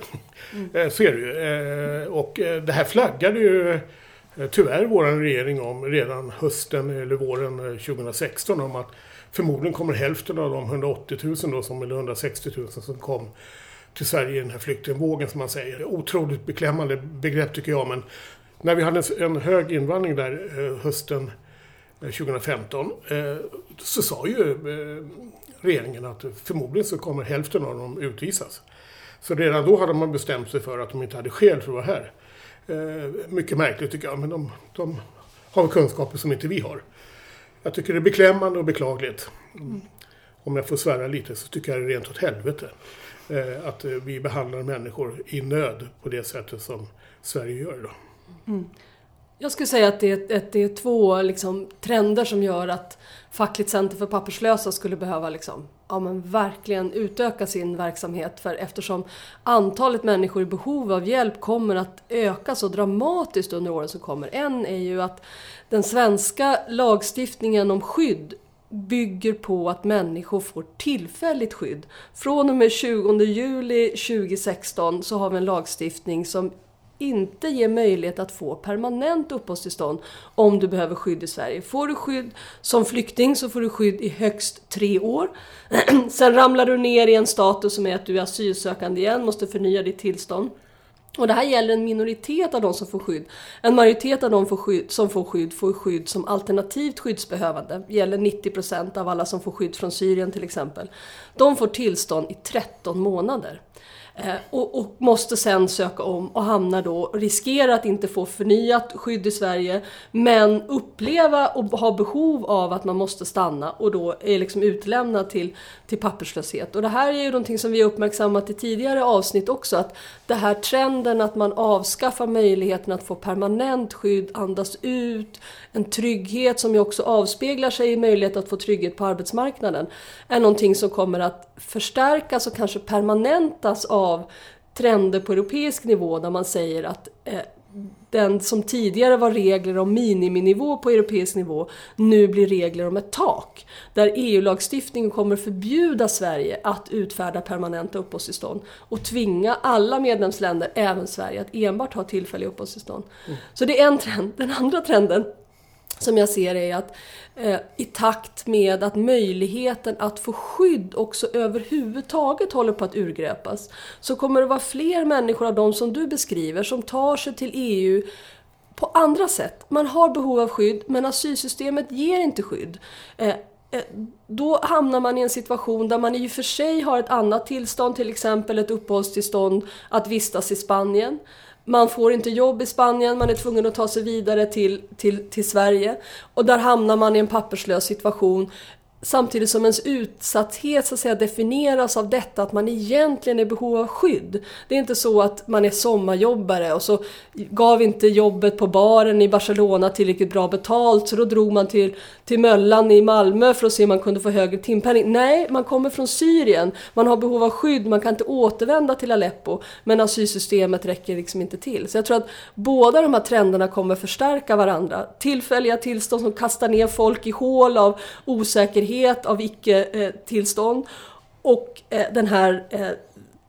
Mm. Eh, det ju. Eh, och eh, det här flaggade ju tyvärr vår regering om redan hösten eller våren 2016 om att förmodligen kommer hälften av de 180 000 då, som, eller 160 000 som kom till Sverige i den här flyktingvågen som man säger. Otroligt beklämmande begrepp tycker jag men när vi hade en hög invandring där eh, hösten eh, 2015 eh, så sa ju regeringen att förmodligen så kommer hälften av dem utvisas. Så redan då hade man bestämt sig för att de inte hade skäl för att vara här. Mycket märkligt tycker jag, men de, de har kunskaper som inte vi har. Jag tycker det är beklämmande och beklagligt. Om jag får svära lite så tycker jag det är rent åt helvete. Eh, att eh, vi behandlar människor i nöd på det sättet som Sverige gör idag. Mm. Jag skulle säga att det är, att det är två liksom, trender som gör att Fackligt center för papperslösa skulle behöva liksom, ja, men verkligen utöka sin verksamhet för eftersom antalet människor i behov av hjälp kommer att öka så dramatiskt under åren som kommer. En är ju att den svenska lagstiftningen om skydd bygger på att människor får tillfälligt skydd. Från och med 20 juli 2016 så har vi en lagstiftning som inte ger möjlighet att få permanent uppehållstillstånd om du behöver skydd i Sverige. Får du skydd som flykting så får du skydd i högst tre år. Sen ramlar du ner i en status som är att du är asylsökande igen, måste förnya ditt tillstånd. Och det här gäller en minoritet av de som får skydd. En majoritet av de som får skydd får skydd som alternativt skyddsbehövande. Det gäller 90% av alla som får skydd från Syrien till exempel. De får tillstånd i 13 månader. Eh, och, och, måste sen söka om och hamnar då, riskerar att inte få förnyat skydd i Sverige men uppleva och ha behov av att man måste stanna och då är liksom utlämnad till, till papperslöshet. Och det här är ju någonting som vi uppmärksammat i tidigare avsnitt också att den här trenden att man avskaffar möjligheten att få permanent skydd, andas ut, en trygghet som ju också avspeglar sig i möjlighet att få trygghet på arbetsmarknaden är någonting som kommer att förstärkas och kanske permanentas av trender på europeisk nivå där man säger att eh, den som tidigare var regler om miniminivå på europeisk nivå nu blir regler om ett tak. Där EU-lagstiftningen kommer förbjuda Sverige att utfärda permanenta uppehållstillstånd och tvinga alla medlemsländer, även Sverige, att enbart ha tillfälliga uppehållstillstånd. Mm. Så det är en trend. Den andra trenden som jag ser är att eh, i takt med att möjligheten att få skydd också överhuvudtaget håller på att urgröpas så kommer det vara fler människor av de som du beskriver som tar sig till EU på andra sätt. Man har behov av skydd men asylsystemet ger inte skydd. Eh, eh, då hamnar man i en situation där man i och för sig har ett annat tillstånd, till exempel ett uppehållstillstånd att vistas i Spanien. Man får inte jobb i Spanien, man är tvungen att ta sig vidare till, till, till Sverige. Och där hamnar man i en papperslös situation Samtidigt som ens utsatthet så att säga, definieras av detta att man egentligen är i behov av skydd. Det är inte så att man är sommarjobbare och så gav inte jobbet på baren i Barcelona tillräckligt bra betalt så då drog man till, till Möllan i Malmö för att se om man kunde få högre timpenning. Nej, man kommer från Syrien, man har behov av skydd, man kan inte återvända till Aleppo men asylsystemet räcker liksom inte till. Så jag tror att båda de här trenderna kommer förstärka varandra. Tillfälliga tillstånd som kastar ner folk i hål av osäkerhet osäkerhet av icke-tillstånd och eh, den här eh,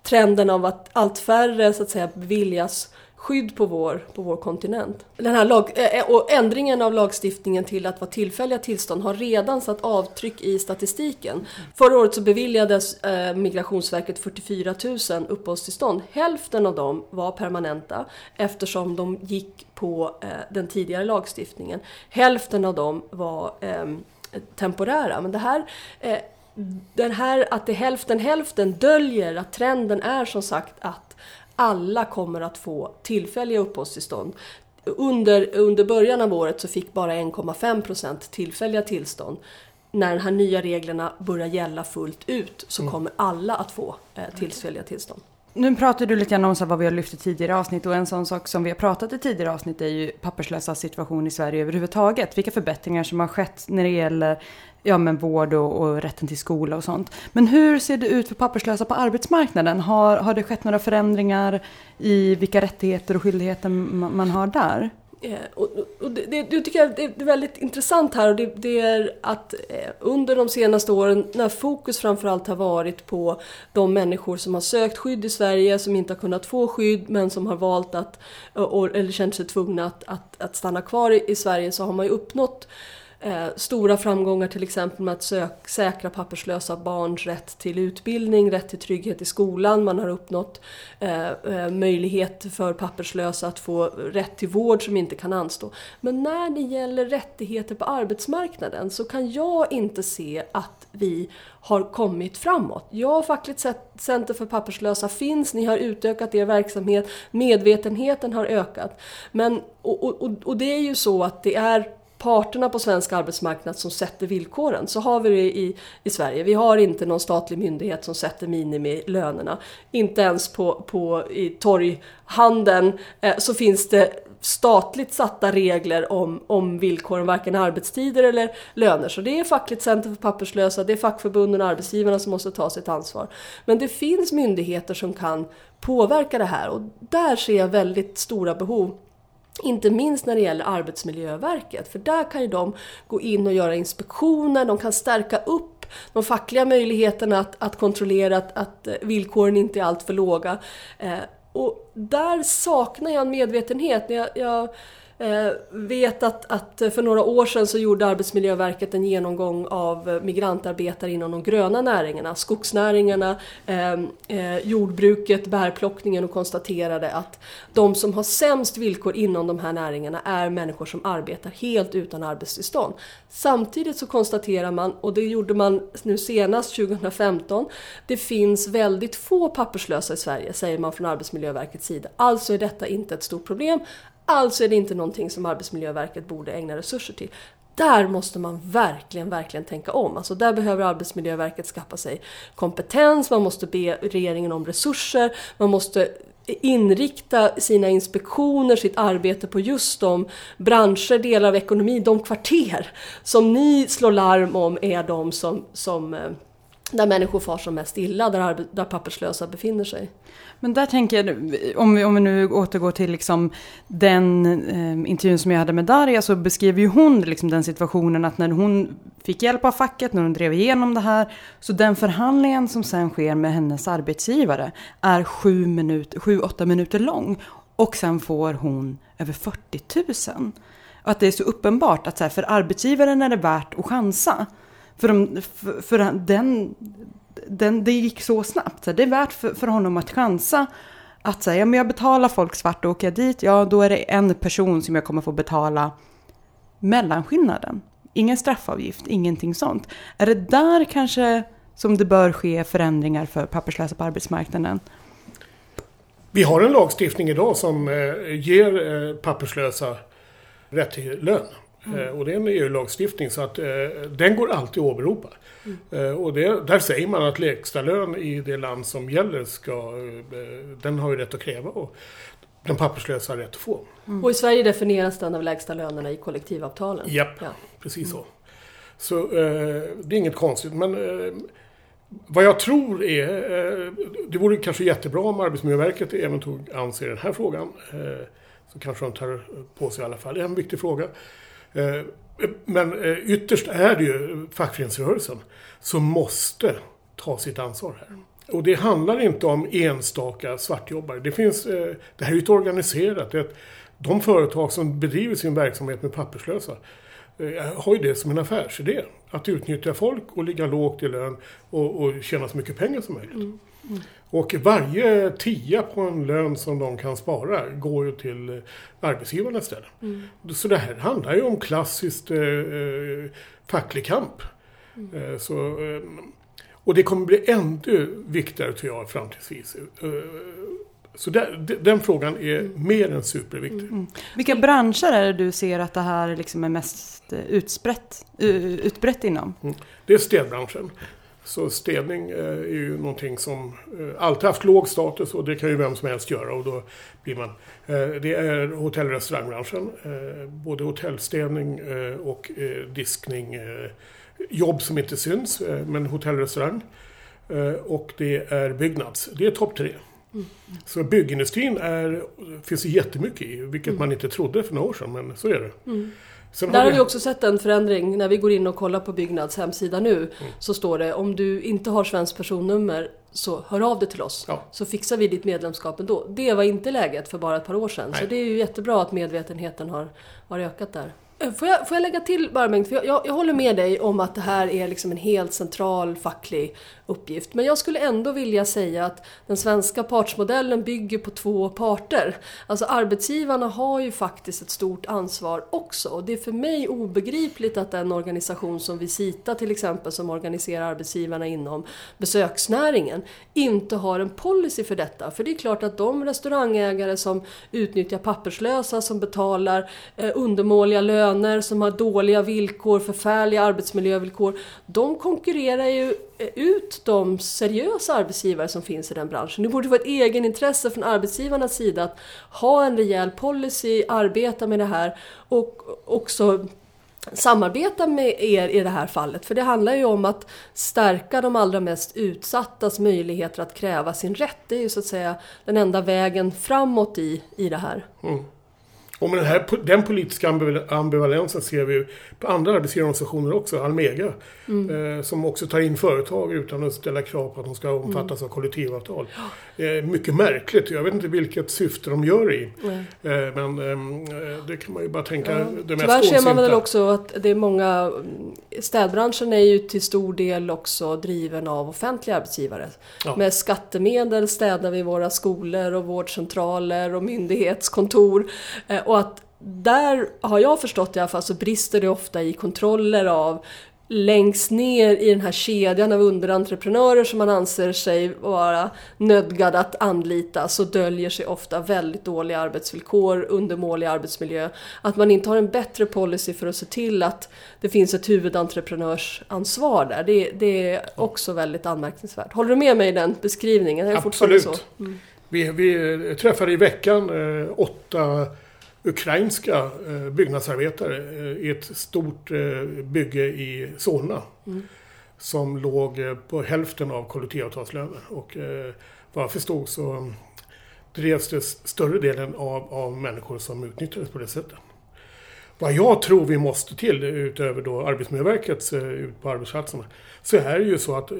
trenden av att allt färre så att säga beviljas skydd på vår, på vår kontinent. Den här lag, eh, och ändringen av lagstiftningen till att vara tillfälliga tillstånd har redan satt avtryck i statistiken. Förra året så beviljades Migrationsverket 44 000 uppehållstillstånd. Hälften av dem var permanenta eftersom de gick på den tidigare lagstiftningen. Hälften av dem var ehm, temporära. Men det här, eh, den här att det är hälften hälften döljer att trenden är som sagt att alla kommer att få tillfälliga uppehållstillstånd. Under, under början av året så fick bara 1,5 procent tillfälliga tillstånd. När de här nya reglerna börjar gälla fullt ut så mm. kommer alla att få eh, tillfälliga tillstånd. Nu pratar du lite grann om så vad vi har lyft i tidigare avsnitt och en sån sak som vi har pratat i tidigare avsnitt är ju papperslösa situation i Sverige överhuvudtaget. Vilka förbättringar som har skett när det gäller ja, men vård och, och rätten till skola och sånt. Men hur ser det ut för papperslösa på arbetsmarknaden? Har, har det skett några förändringar i vilka rättigheter och skyldigheter man har där? Eh, och, och det, det, det, tycker jag det är väldigt intressant här och det, det, är att eh, under de senaste åren när fokus framförallt har varit på de människor som har sökt skydd i Sverige, som inte har kunnat få skydd men som har valt att, eh, och, eller känt sig tvungna att, att, att stanna kvar i, i Sverige så har man ju uppnått eh, stora framgångar till exempel med att sök, säkra papperslösa barns rätt till utbildning, rätt till trygghet i skolan. Man har uppnått eh, eh, möjlighet för papperslösa att få rätt till vård som inte kan anstå. Men när det gäller rättigheter på arbetsmarknaden så kan jag inte se att vi har kommit framåt. Ja, Fackligt Center för papperslösa finns, ni har utökat er verksamhet, medvetenheten har ökat. Men, och, och, och det är ju så att det är parterna på svensk arbetsmarknad som sätter villkoren. Så har vi det i, i Sverige. Vi har inte någon statlig myndighet som sätter minimilönerna. Inte ens på, på, i torghandeln eh, så finns det statligt satta regler om, om villkoren, varken arbetstider eller löner. Så det är Fackligt Center för papperslösa, det är fackförbunden och arbetsgivarna som måste ta sitt ansvar. Men det finns myndigheter som kan påverka det här och där ser jag väldigt stora behov inte minst när det gäller Arbetsmiljöverket, för där kan ju de gå in och göra inspektioner, de kan stärka upp de fackliga möjligheterna att, att kontrollera att, att eh, villkoren inte är alltför låga. Eh, och där saknar jag en medvetenhet. Jag, jag Eh, vet att, att för några år sedan så gjorde Arbetsmiljöverket en genomgång av migrantarbetare inom de gröna näringarna, skogsnäringarna, ehm, eh, jordbruket, bärplockningen och konstaterade att de som har sämst villkor inom de här näringarna är människor som arbetar helt utan arbetstillstånd. Samtidigt så konstaterar man, och det gjorde man nu senast 2015, det finns väldigt få papperslösa i Sverige, säger man från Arbetsmiljöverkets sida. Alltså är detta inte ett stort problem. Alltså är det inte någonting som Arbetsmiljöverket borde ägna resurser till. Där måste man verkligen, verkligen tänka om. Alltså där behöver Arbetsmiljöverket skaffa sig kompetens, man måste be regeringen om resurser, man måste inrikta sina inspektioner, sitt arbete på just de branscher, delar av ekonomin, de kvarter som ni slår larm om är de som, som eh, där människor far som mest illa, där, där papperslösa befinner sig. Men där tänker jag, om vi, om vi nu återgår till liksom den eh, intervjun som jag hade med Darja, så beskriver ju hon liksom den situationen att när hon fick hjälp av facket, när hon drev igenom det här, så den förhandlingen som sen sker med hennes arbetsgivare är sju, minut, sju åtta minuter lång. Och sen får hon över 40 000. Och att det är så uppenbart att så här, för arbetsgivaren är det värt att chansa. För, de, för, för den, den, det gick så snabbt. Så det är värt för, för honom att chansa att säga, men jag betalar folk svart och åker jag dit, ja då är det en person som jag kommer få betala mellanskillnaden. Ingen straffavgift, ingenting sånt. Är det där kanske som det bör ske förändringar för papperslösa på arbetsmarknaden? Vi har en lagstiftning idag som eh, ger eh, papperslösa rätt till lön. Mm. Eh, och det är en EU-lagstiftning så att den går alltid att åberopa. Mm. Och det, där säger man att lägsta lön i det land som gäller ska, eh, den har ju rätt att kräva och den papperslösa har rätt att få. Mm. Och i Sverige definieras den av lägsta lönerna i kollektivavtalen? Japp, ja. precis så. Så eh, det är inget konstigt. Men eh, vad jag tror är, eh, det vore kanske jättebra om Arbetsmiljöverket även tog anser den här frågan. Eh, så kanske de tar på sig i alla fall en viktig fråga. Eh, men eh, ytterst är det ju fackföreningsrörelsen som måste ta sitt ansvar här. Och det handlar inte om enstaka svartjobbare. Det, finns, eh, det här är ju ett organiserat. Ett, de företag som bedriver sin verksamhet med papperslösa har ju det som en affärsidé. Att utnyttja folk och ligga lågt i lön och, och tjäna så mycket pengar som möjligt. Mm. Mm. Och varje tia på en lön som de kan spara går ju till arbetsgivarna istället. Mm. Så det här handlar ju om klassiskt eh, eh facklig kamp. Mm. Eh, så, eh, och det kommer bli ännu viktigare tror jag framtidsvis. Eh, så där, den frågan är mm. mer än superviktig. Mm. Vilka branscher är det du ser att det här liksom är mest eh, utbrett, utbrett inom? Mm. Det är städbranschen. Så städning eh, är ju någonting som eh, alltid haft låg status och det kan ju vem som helst göra och då blir man... Eh, det är hotell och restaurangbranschen. Både hotellstädning och diskning. Jobb som inte syns, men hotell och restaurang. Och det är Byggnads. Det är topp tre. Mm. Så byggindustrin är, finns det jättemycket i, vilket mm. man inte trodde för några år sedan, men så är det. Mm. Sen Där har vi... vi också sett en förändring. När vi går in och kollar på Byggnads hemsida nu mm. så står det om du inte har svenskt personnummer så hör av dig till oss. Ja. Så fixar vi ditt medlemskap ändå. Det var inte läget för bara ett par år sedan. Nej. Så det är ju jättebra att medvetenheten har, har ökat där. Eh, får jag, får jag lägga till bara Bengt? För jag, jag, jag, håller med dig om att det här är liksom en helt central facklig uppgift. Men jag skulle ändå vilja säga att den svenska partsmodellen bygger på två parter. Alltså arbetsgivarna har ju faktiskt ett stort ansvar också. Och det är för mig obegripligt att en organisation som Visita till exempel, som organiserar arbetsgivarna inom besöksnäringen, inte har en policy för detta. För det är klart att de restaurangägare som utnyttjar papperslösa, som betalar eh, undermåliga löner, som har dåliga villkor, förfärliga arbetsmiljövillkor, de konkurrerar ju eh, ut de seriösa arbetsgivare som finns i den branschen. Det borde vara ett egenintresse från arbetsgivarnas sida att ha en rejäl policy, arbeta med det här och också samarbeta med er i det här fallet. För det handlar ju om att stärka de allra mest utsattas möjligheter att kräva sin rätt. Det är ju så att säga den enda vägen framåt i, i det här. Mm. Och med den, här, den politiska ambivalensen ser vi på andra arbetsgivarorganisationer också, Almega. Mm. Eh, som också tar in företag utan att ställa krav på att de ska omfattas mm. av kollektivavtal. Eh, mycket märkligt. Jag vet inte vilket syfte de gör i. Mm. Eh, men ehm, eh, det kan man ju bara tänka ja. det mest Tyvärr ser man väl också att det är många... Städbranschen är ju till stor del också driven av offentliga arbetsgivare. Ja. Med skattemedel städar vi våra skolor och vårdcentraler och myndighetskontor. Och att där har jag förstått i alla fall så brister det ofta i kontroller av längst ner i den här kedjan av underentreprenörer som man anser sig vara nödgad att anlita så döljer sig ofta väldigt dåliga arbetsvillkor, undermålig arbetsmiljö. Att man inte har en bättre policy för att se till att det finns ett huvudentreprenörsansvar där, det, det är också väldigt anmärkningsvärt. Håller du med mig i den beskrivningen? Absolut. Mm. Vi, vi träffade i veckan eh, åtta ukrainska eh, byggnadsarbetare eh, i ett stort eh, bygge i Solna. Mm. Som låg på hälften av kollektivavtalslöner. Och vad jag förstod så drevs det större delen av, av människor som utnyttjades på det sättet. Vad jag tror vi måste till, utöver då Arbetsmiljöverkets ut på arbetsplatserna, så är det ju så att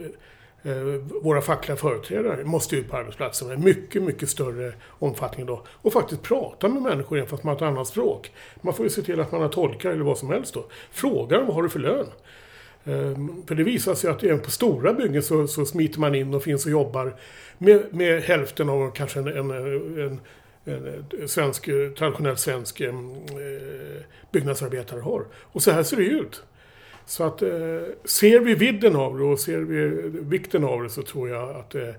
Eh, våra fackliga företrädare måste ut på arbetsplatserna i mycket, mycket större omfattning då. Och faktiskt prata med människor fast man har ett annat språk. Man får ju se till att man har tolkar eller vad som helst då. Fråga dem vad har du för lön? Ehm, för det visar sig att även på stora byggen så, så smiter man in och finns och jobbar med, med hälften av kanske en, en, en, en svensk, traditionell svensk ehm, eh, byggnadsarbetare har. Och så här ser det ut. Så att eh, ser vi vidden av det och ser vi vikten av det så tror jag att eh,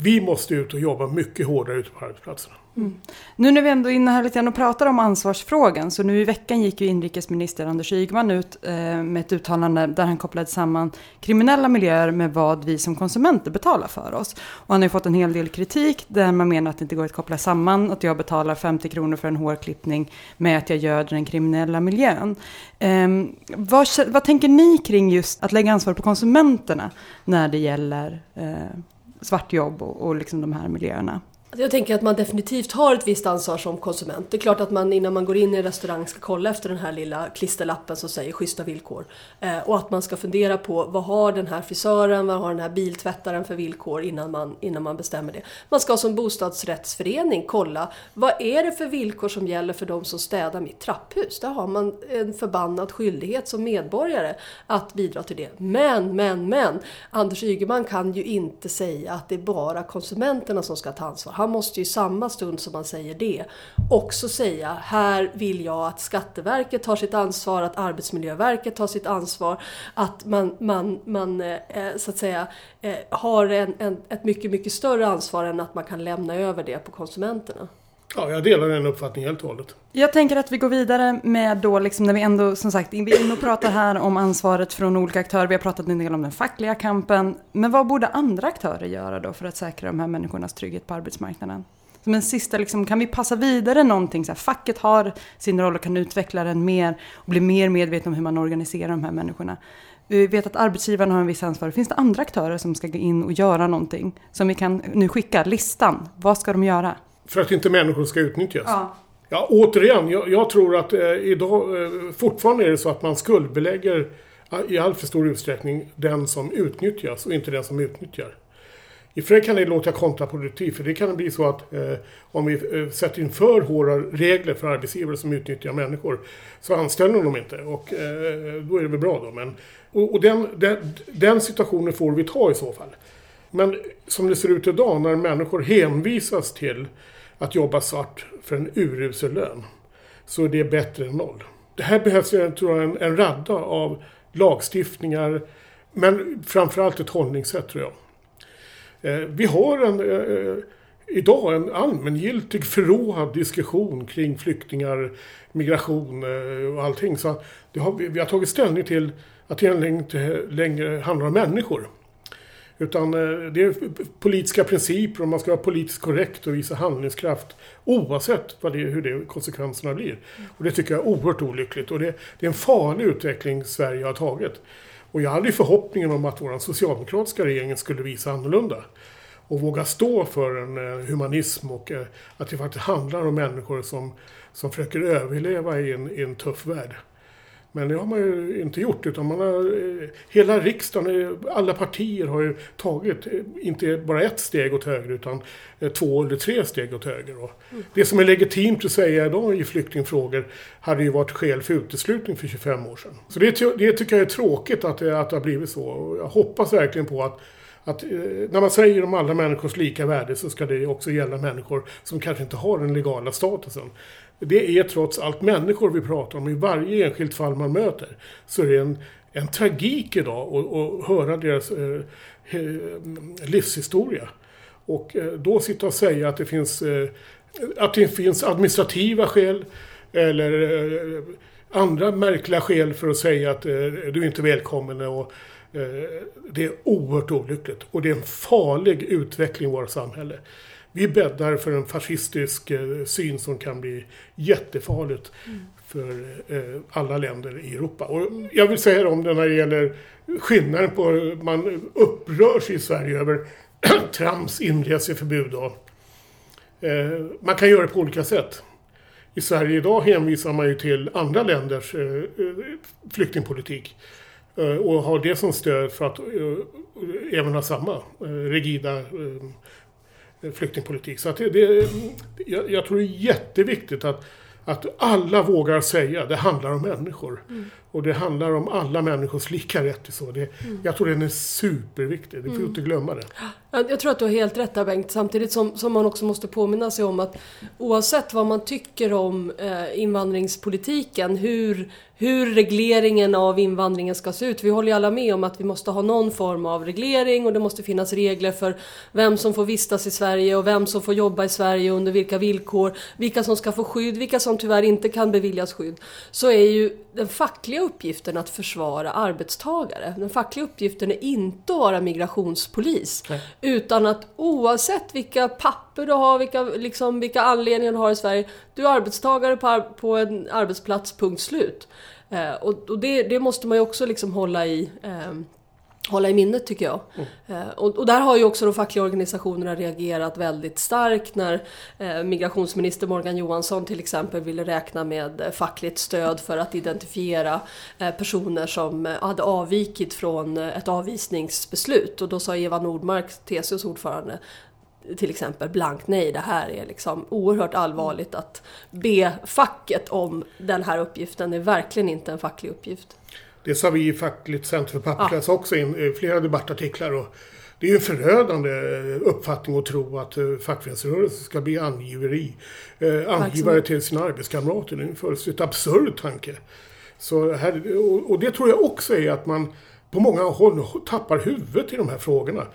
vi måste ut och jobba mycket hårdare ute på arbetsplatserna. Mm. Nu när vi ändå är inne här lite grann och pratar om ansvarsfrågan, så nu i veckan gick ju inrikesminister Anders Ygeman ut eh, med ett uttalande där han kopplade samman kriminella miljöer med vad vi som konsumenter betalar för oss. Och han har ju fått en hel del kritik där man menar att det inte går att koppla samman att jag betalar 50 kronor för en hårklippning med att jag göder den kriminella miljön. Eh, vad, vad tänker ni kring just att lägga ansvar på konsumenterna när det gäller eh, svartjobb och, och liksom de här miljöerna? Alltså, jag tänker att man definitivt har ett visst ansvar som konsument. Det är klart att man innan man går in i en restaurang ska kolla efter den här lilla klisterlappen som säger schyssta villkor. Eh, och att man ska fundera på vad har den här frisören, vad har den här biltvättaren för villkor innan man, innan man bestämmer det. Man ska som bostadsrättsförening kolla vad är det för villkor som gäller för de som städar mitt trapphus. Där har man en förbannad skyldighet som medborgare att bidra till det. Men, men, men! Anders Ygeman kan ju inte säga att det är bara konsumenterna som ska ta ansvar han måste ju samma stund som han säger det också säga här vill jag att Skatteverket tar sitt ansvar, att Arbetsmiljöverket tar sitt ansvar, att man, man, man eh, eh så att säga eh, har en, en, ett mycket, mycket större ansvar än att man kan lämna över det på konsumenterna. Ja, jag delar den uppfattningen helt och hållet. Jag tänker att vi går vidare med då, liksom när vi ändå, som sagt, vi är inne och pratar här om ansvaret från olika aktörer. Vi har pratat en del om den fackliga kampen. Men vad borde andra aktörer göra då för att säkra de här människornas trygghet på arbetsmarknaden? Som en sista, liksom, kan vi passa vidare någonting? Så här, facket har sin roll och kan utveckla den mer och bli mer medveten om hur man organiserar de här människorna. Vi vet att arbetsgivaren har en viss ansvar. Finns det andra aktörer som ska gå in och göra någonting? Som vi kan nu skicka listan. Vad ska de göra? För att inte människor ska utnyttjas? Ja. Ja, återigen, jag, jag tror att eh, idag eh, fortfarande är det så att man skuldbelägger i allt för stor utsträckning den som utnyttjas och inte den som utnyttjar. I och för sig kan det låta kontraproduktivt för det kan bli så att eh, om vi eh, sätter in för hårda regler för arbetsgivare som utnyttjar människor så anställer de inte och eh, då är det väl bra då. Men, och, och den, den, den situationen får vi ta i så fall. Men som det ser ut idag när människor hänvisas till att jobba svart för en urusel lön så är det bättre än noll. Det här behövs tror jag, en, en radda av lagstiftningar men framförallt ett hållningssätt tror jag. Eh, vi har en, eh, eh idag en allmängiltig förråad diskussion kring flyktingar, migration eh, och allting. Så det har, vi har tagit ställning till att det inte längre handlar om människor. Utan eh, det är politiska principer och man ska vara politiskt korrekt och visa handlingskraft oavsett vad det, hur det, konsekvenserna blir. Och det tycker jag är oerhört olyckligt och det, det är en farlig utveckling Sverige har tagit. Och jag hade ju förhoppningen om att vår socialdemokratiska regering skulle visa annorlunda. Och våga stå för en eh, humanism och eh, att det faktiskt handlar om människor som, som försöker överleva i en, i en tuff värld. Men det har man ju inte gjort utan man har, eh, hela riksdagen, alla partier har ju tagit, inte bara ett steg åt höger utan två eller tre steg åt höger. Och det som är legitimt att säga idag i flyktingfrågor hade ju varit skäl för uteslutning för 25 år sedan. Så det, det tycker jag är tråkigt att det, att det har blivit så. Och jag hoppas verkligen på att att eh, när man säger om alla människors lika värde så ska det också gälla människor som kanske inte har den legala statusen. Det är trots allt människor vi pratar om. I varje enskilt fall man möter så är det en, en tragik idag att höra deras eh, eh, livshistoria. Och eh, då sitta och säga att det finns, eh, att det finns administrativa skäl eller eh, andra märkliga skäl för att säga att eh, du är inte välkommen och eh, det är oerhört olyckligt och det är en farlig utveckling i vårt samhälle. Vi bäddar för en fascistisk eh, syn som kan bli jättefarligt mm. för eh, alla länder i Europa. Och jag vill säga om det när det gäller skillnaden på, man upprörs i Sverige över trams inreseförbud. Och, eh, man kan göra det på olika sätt. I Sverige idag hänvisar man ju till andra länders eh, eh flyktingpolitik. Eh, och har det som stöd för att eh, även ha samma eh, rigida flyktingpolitik. Så att det, det jag, jag, tror det är jätteviktigt att att alla vågar säga det handlar om människor. Mm. Och det handlar om alla människors lika rätt till så. Det, mm. Jag tror den är superviktig, du får mm. inte glömma det. Jag tror att du har helt rätt där Bengt, samtidigt som, som man också måste påminna sig om att oavsett vad man tycker om eh, invandringspolitiken, hur, hur regleringen av invandringen ska se ut. Vi håller ju alla med om att vi måste ha någon form av reglering och det måste finnas regler för vem som får vistas i Sverige och vem som får jobba i Sverige under vilka villkor, vilka som ska få skydd, vilka som tyvärr inte kan beviljas skydd. Så är ju den fackliga uppgiften att försvara arbetstagare. Den fackliga uppgiften är inte att vara migrationspolis. Nej. Utan att oavsett vilka papper du har, vilka, liksom, vilka anledningar du har i Sverige. Du är arbetstagare på, på en arbetsplats, punkt slut. Eh, och, och det, det, måste man ju också liksom hålla i eh, hålla i minnet tycker jag. Mm. Eh, och, och, där har ju också de fackliga organisationerna reagerat väldigt starkt när eh, migrationsminister Morgan Johansson till exempel ville räkna med eh, fackligt stöd för att identifiera eh, personer som hade avvikit från ett avvisningsbeslut. Och då sa Eva Nordmark, TCOs ordförande, till exempel blankt nej, det här är liksom oerhört allvarligt att be facket om den här uppgiften. Det är verkligen inte en facklig uppgift. Det sa vi i Fackligt Center för Papperslösa ja. också i flera debattartiklar. Och det är ju en förödande uppfattning att tro att uh, fackföreningsrörelsen ska bli angiveri, uh, angivare till sina arbetskamrater. Det är en fullständigt absurd tanke. Så här, och, och det tror jag också är att man på många håll tappar huvudet i de här frågorna.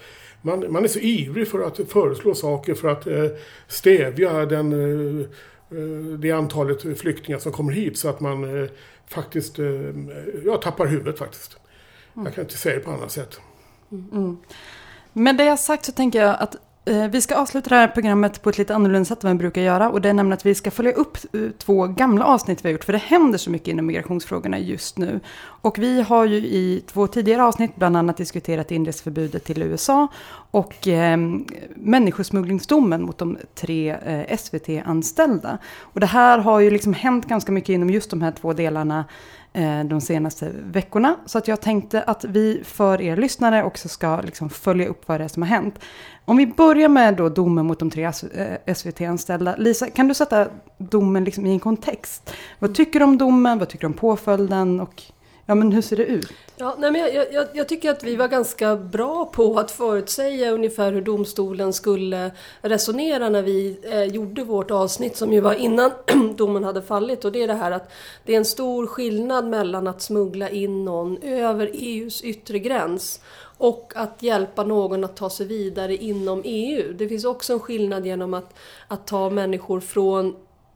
Man, man är så ivrig för att föreslå saker för att eh, stävja den, eh, det antalet flyktingar som kommer hit så att man eh, faktiskt eh, jag tappar huvudet faktiskt. Mm. Jag kan inte säga det på annat sätt. Mm. mm. Men det jag sagt så tänker jag att Eh, vi ska avsluta det här programmet på ett lite annorlunda sätt än vad vi brukar göra. Och det är nämligen att vi ska följa upp eh, två gamla avsnitt vi har gjort. För det händer så mycket inom migrationsfrågorna just nu. Och vi har ju i två tidigare avsnitt bland annat diskuterat inreseförbudet till USA. och eh, människosmugglingsdomen mot de tre eh, SVT-anställda. Och det här har ju liksom hänt ganska mycket inom just de här två delarna Eh, de senaste veckorna. Så att jag tänkte att vi för er lyssnare också ska liksom följa upp vad det är som har hänt. Om vi börjar med då domen mot de tre SVT-anställda. Eh, Lisa, kan du sätta domen liksom i en kontext? Vad tycker du om domen? Vad tycker du om påföljden? Och ja, men hur ser det ut? Ja, nej, men jag, jag, jag, tycker att vi var ganska bra på att förutsäga ungefär hur domstolen skulle resonera när vi eh, gjorde vårt avsnitt som ju var innan domen hade fallit. Och det är det här att det är en stor skillnad mellan att smuggla in någon över EUs yttre gräns och att hjälpa någon att ta sig vidare inom EU. Det finns också en skillnad genom att, att ta människor från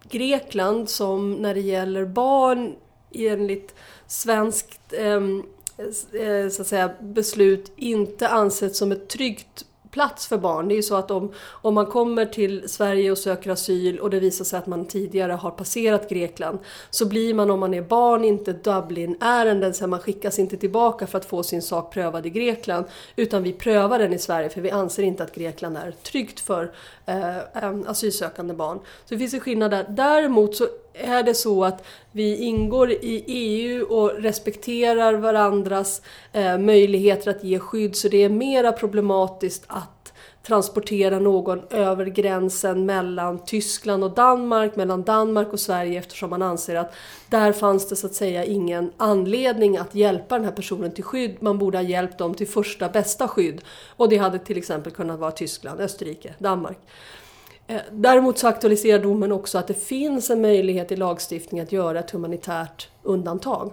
Grekland som när det gäller barn enligt svenskt ehm, eh, så att säga, beslut inte ansetts som ett tryggt plats för barn. Det är ju så att om, om man kommer till Sverige och söker asyl och det visar sig att man tidigare har passerat Grekland så blir man om man är barn inte Dublin-ärenden, så man skickas inte tillbaka för att få sin sak prövad i Grekland utan vi prövar den i Sverige för vi anser inte att Grekland är tryggt för eh, asylsökande barn. Så det finns en skillnad där. Däremot så är det så att vi ingår i EU och respekterar varandras eh, möjligheter att ge skydd så det är mera problematiskt att transportera någon över gränsen mellan Tyskland och Danmark, mellan Danmark och Sverige eftersom man anser att där fanns det så att säga ingen anledning att hjälpa den här personen till skydd. Man borde ha hjälpt dem till första bästa skydd. Och det hade till exempel kunnat vara Tyskland, Österrike, Danmark. Eh, däremot så aktualiserar domen också att det finns en möjlighet i lagstiftningen att göra ett humanitärt undantag.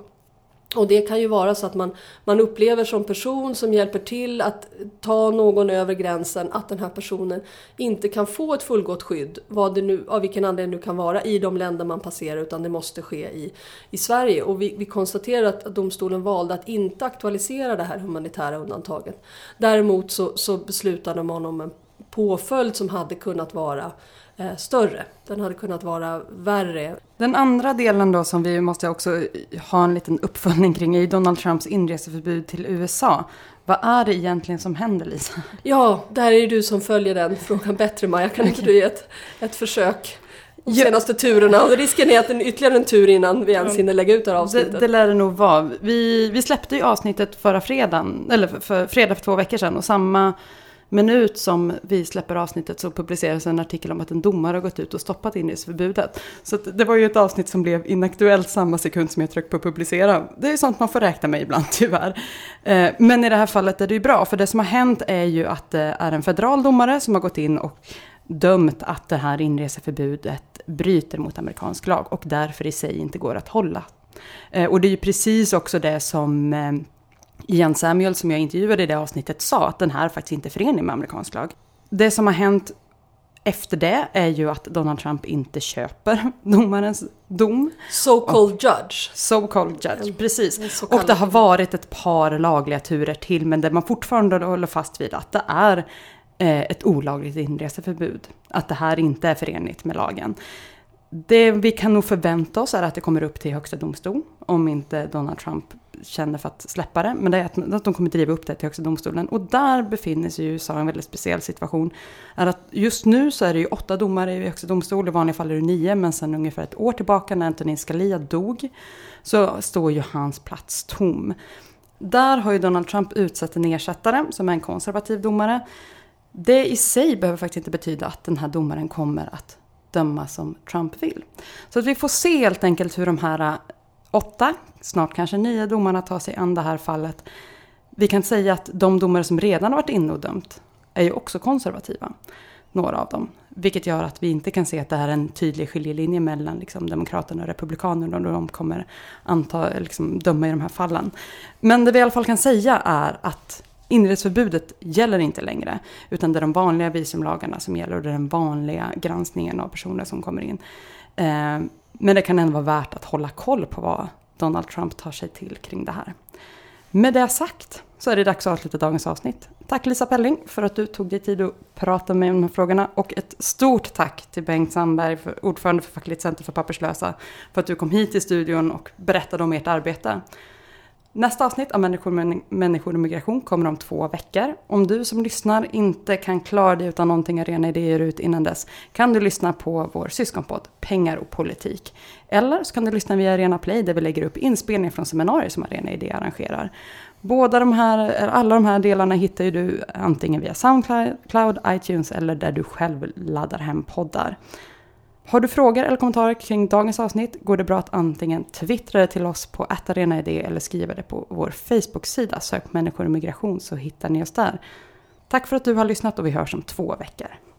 Och det kan ju vara så att man, man upplever som person som hjälper till att ta någon över gränsen att den här personen inte kan få ett fullgott skydd, vad det nu, av vilken anledning det nu kan vara, i de länder man passerar utan det måste ske i, i Sverige. Och vi, vi konstaterar att, att domstolen valde att inte aktualisera det här humanitära undantaget. Däremot så, så beslutade man om en påföljd som hade kunnat vara eh, större. Den hade kunnat vara värre. Den andra delen då som vi måste också ha en liten uppföljning kring är Donald Trumps inreseförbud till USA. Vad är det egentligen som händer Lisa? Ja, där är det du som följer den frågan bättre Maja. Kan inte du ge ett, ett försök? De senaste turerna. Och risken är att det är ytterligare en tur innan vi ens hinner lägga ut det här avsnittet. Det, det lär det nog vara. Vi, vi släppte ju avsnittet förra fredagen, eller för, för fredag för två veckor sedan. Och samma minut som vi släpper avsnittet så publiceras en artikel om att en domare har gått ut och stoppat inreseförbudet. Så det var ju ett avsnitt som blev inaktuellt samma sekund som jag tryckte på publicera. Det är sånt man får räkna med ibland tyvärr. Eh, men i det här fallet är det ju bra, för det som har hänt är ju att det är en federal domare som har gått in och dömt att det här inreseförbudet bryter mot amerikansk lag och därför i sig inte går att hålla. Eh, och det är ju precis också det som eh, Ian Samuel som jag intervjuade i det avsnittet sa att den här faktiskt inte är förenlig med amerikansk lag. Det som har hänt efter det är ju att Donald Trump inte köper domarens dom. So called judge. So called judge, precis. Och det har varit ett par lagliga turer till men där man fortfarande håller fast vid att det är eh, ett olagligt inreseförbud. Att det här inte är förenligt med lagen. Det vi kan nog förvänta oss är att det kommer upp till högsta domstol om inte Donald Trump känner för att släppa det. Men det är att, att de kommer driva upp det till högsta domstolen. Och där befinner sig USA i en väldigt speciell situation. Är att just nu så är det ju åtta domare i högsta domstol, i vanliga fall är det nio, men sen ungefär ett år tillbaka när Antonin Scalia dog så står ju hans plats tom. Där har ju Donald Trump utsett en ersättare som är en konservativ domare. Det i sig behöver faktiskt inte betyda att den här domaren kommer att döma som Trump vill. Så att vi får se helt enkelt hur de här åtta, snart kanske nio domarna tar sig an det här fallet. Vi kan säga att de domare som redan har varit inne och dömt är ju också konservativa. Några av dem. Vilket gör att vi inte kan se att det här är en tydlig skiljelinje mellan liksom, Demokraterna och Republikanerna och de kommer anta, liksom, döma i de här fallen. Men det vi i alla fall kan säga är att inreseförbudet gäller inte längre. Utan det är de vanliga visumlagarna som gäller och det är den vanliga granskningen av personer som kommer in. Eh, men det kan ändå vara värt att hålla koll på vad Donald Trump tar sig till kring det här. Med det sagt så är det dags att avsluta dagens avsnitt. Tack Lisa Pelling för att du tog dig tid att prata med mig om de här frågorna. Och ett stort tack till Bengt Sandberg, ordförande för Fackligt Center för Papperslösa, för att du kom hit till studion och berättade om ert arbete. Nästa avsnitt av Människor, människor och migration kommer om två veckor. Om du som lyssnar inte kan klara dig utan någonting Arena Idéer ut innan dess kan du lyssna på vår syskonpodd Pengar och politik. Eller så kan du lyssna via Arena Play där vi lägger upp inspelningar från seminarier som Arena Idé arrangerar. Båda de här, alla de här delarna hittar du antingen via Soundcloud, iTunes eller där du själv laddar hem poddar. Har du frågor eller kommentarer kring dagens avsnitt går det bra att antingen twittra det till oss på attarena.id eller skriva det på vår Facebook-sida. Sök människor och migration så hittar ni oss där. Tack för att du har lyssnat och vi hörs om två veckor.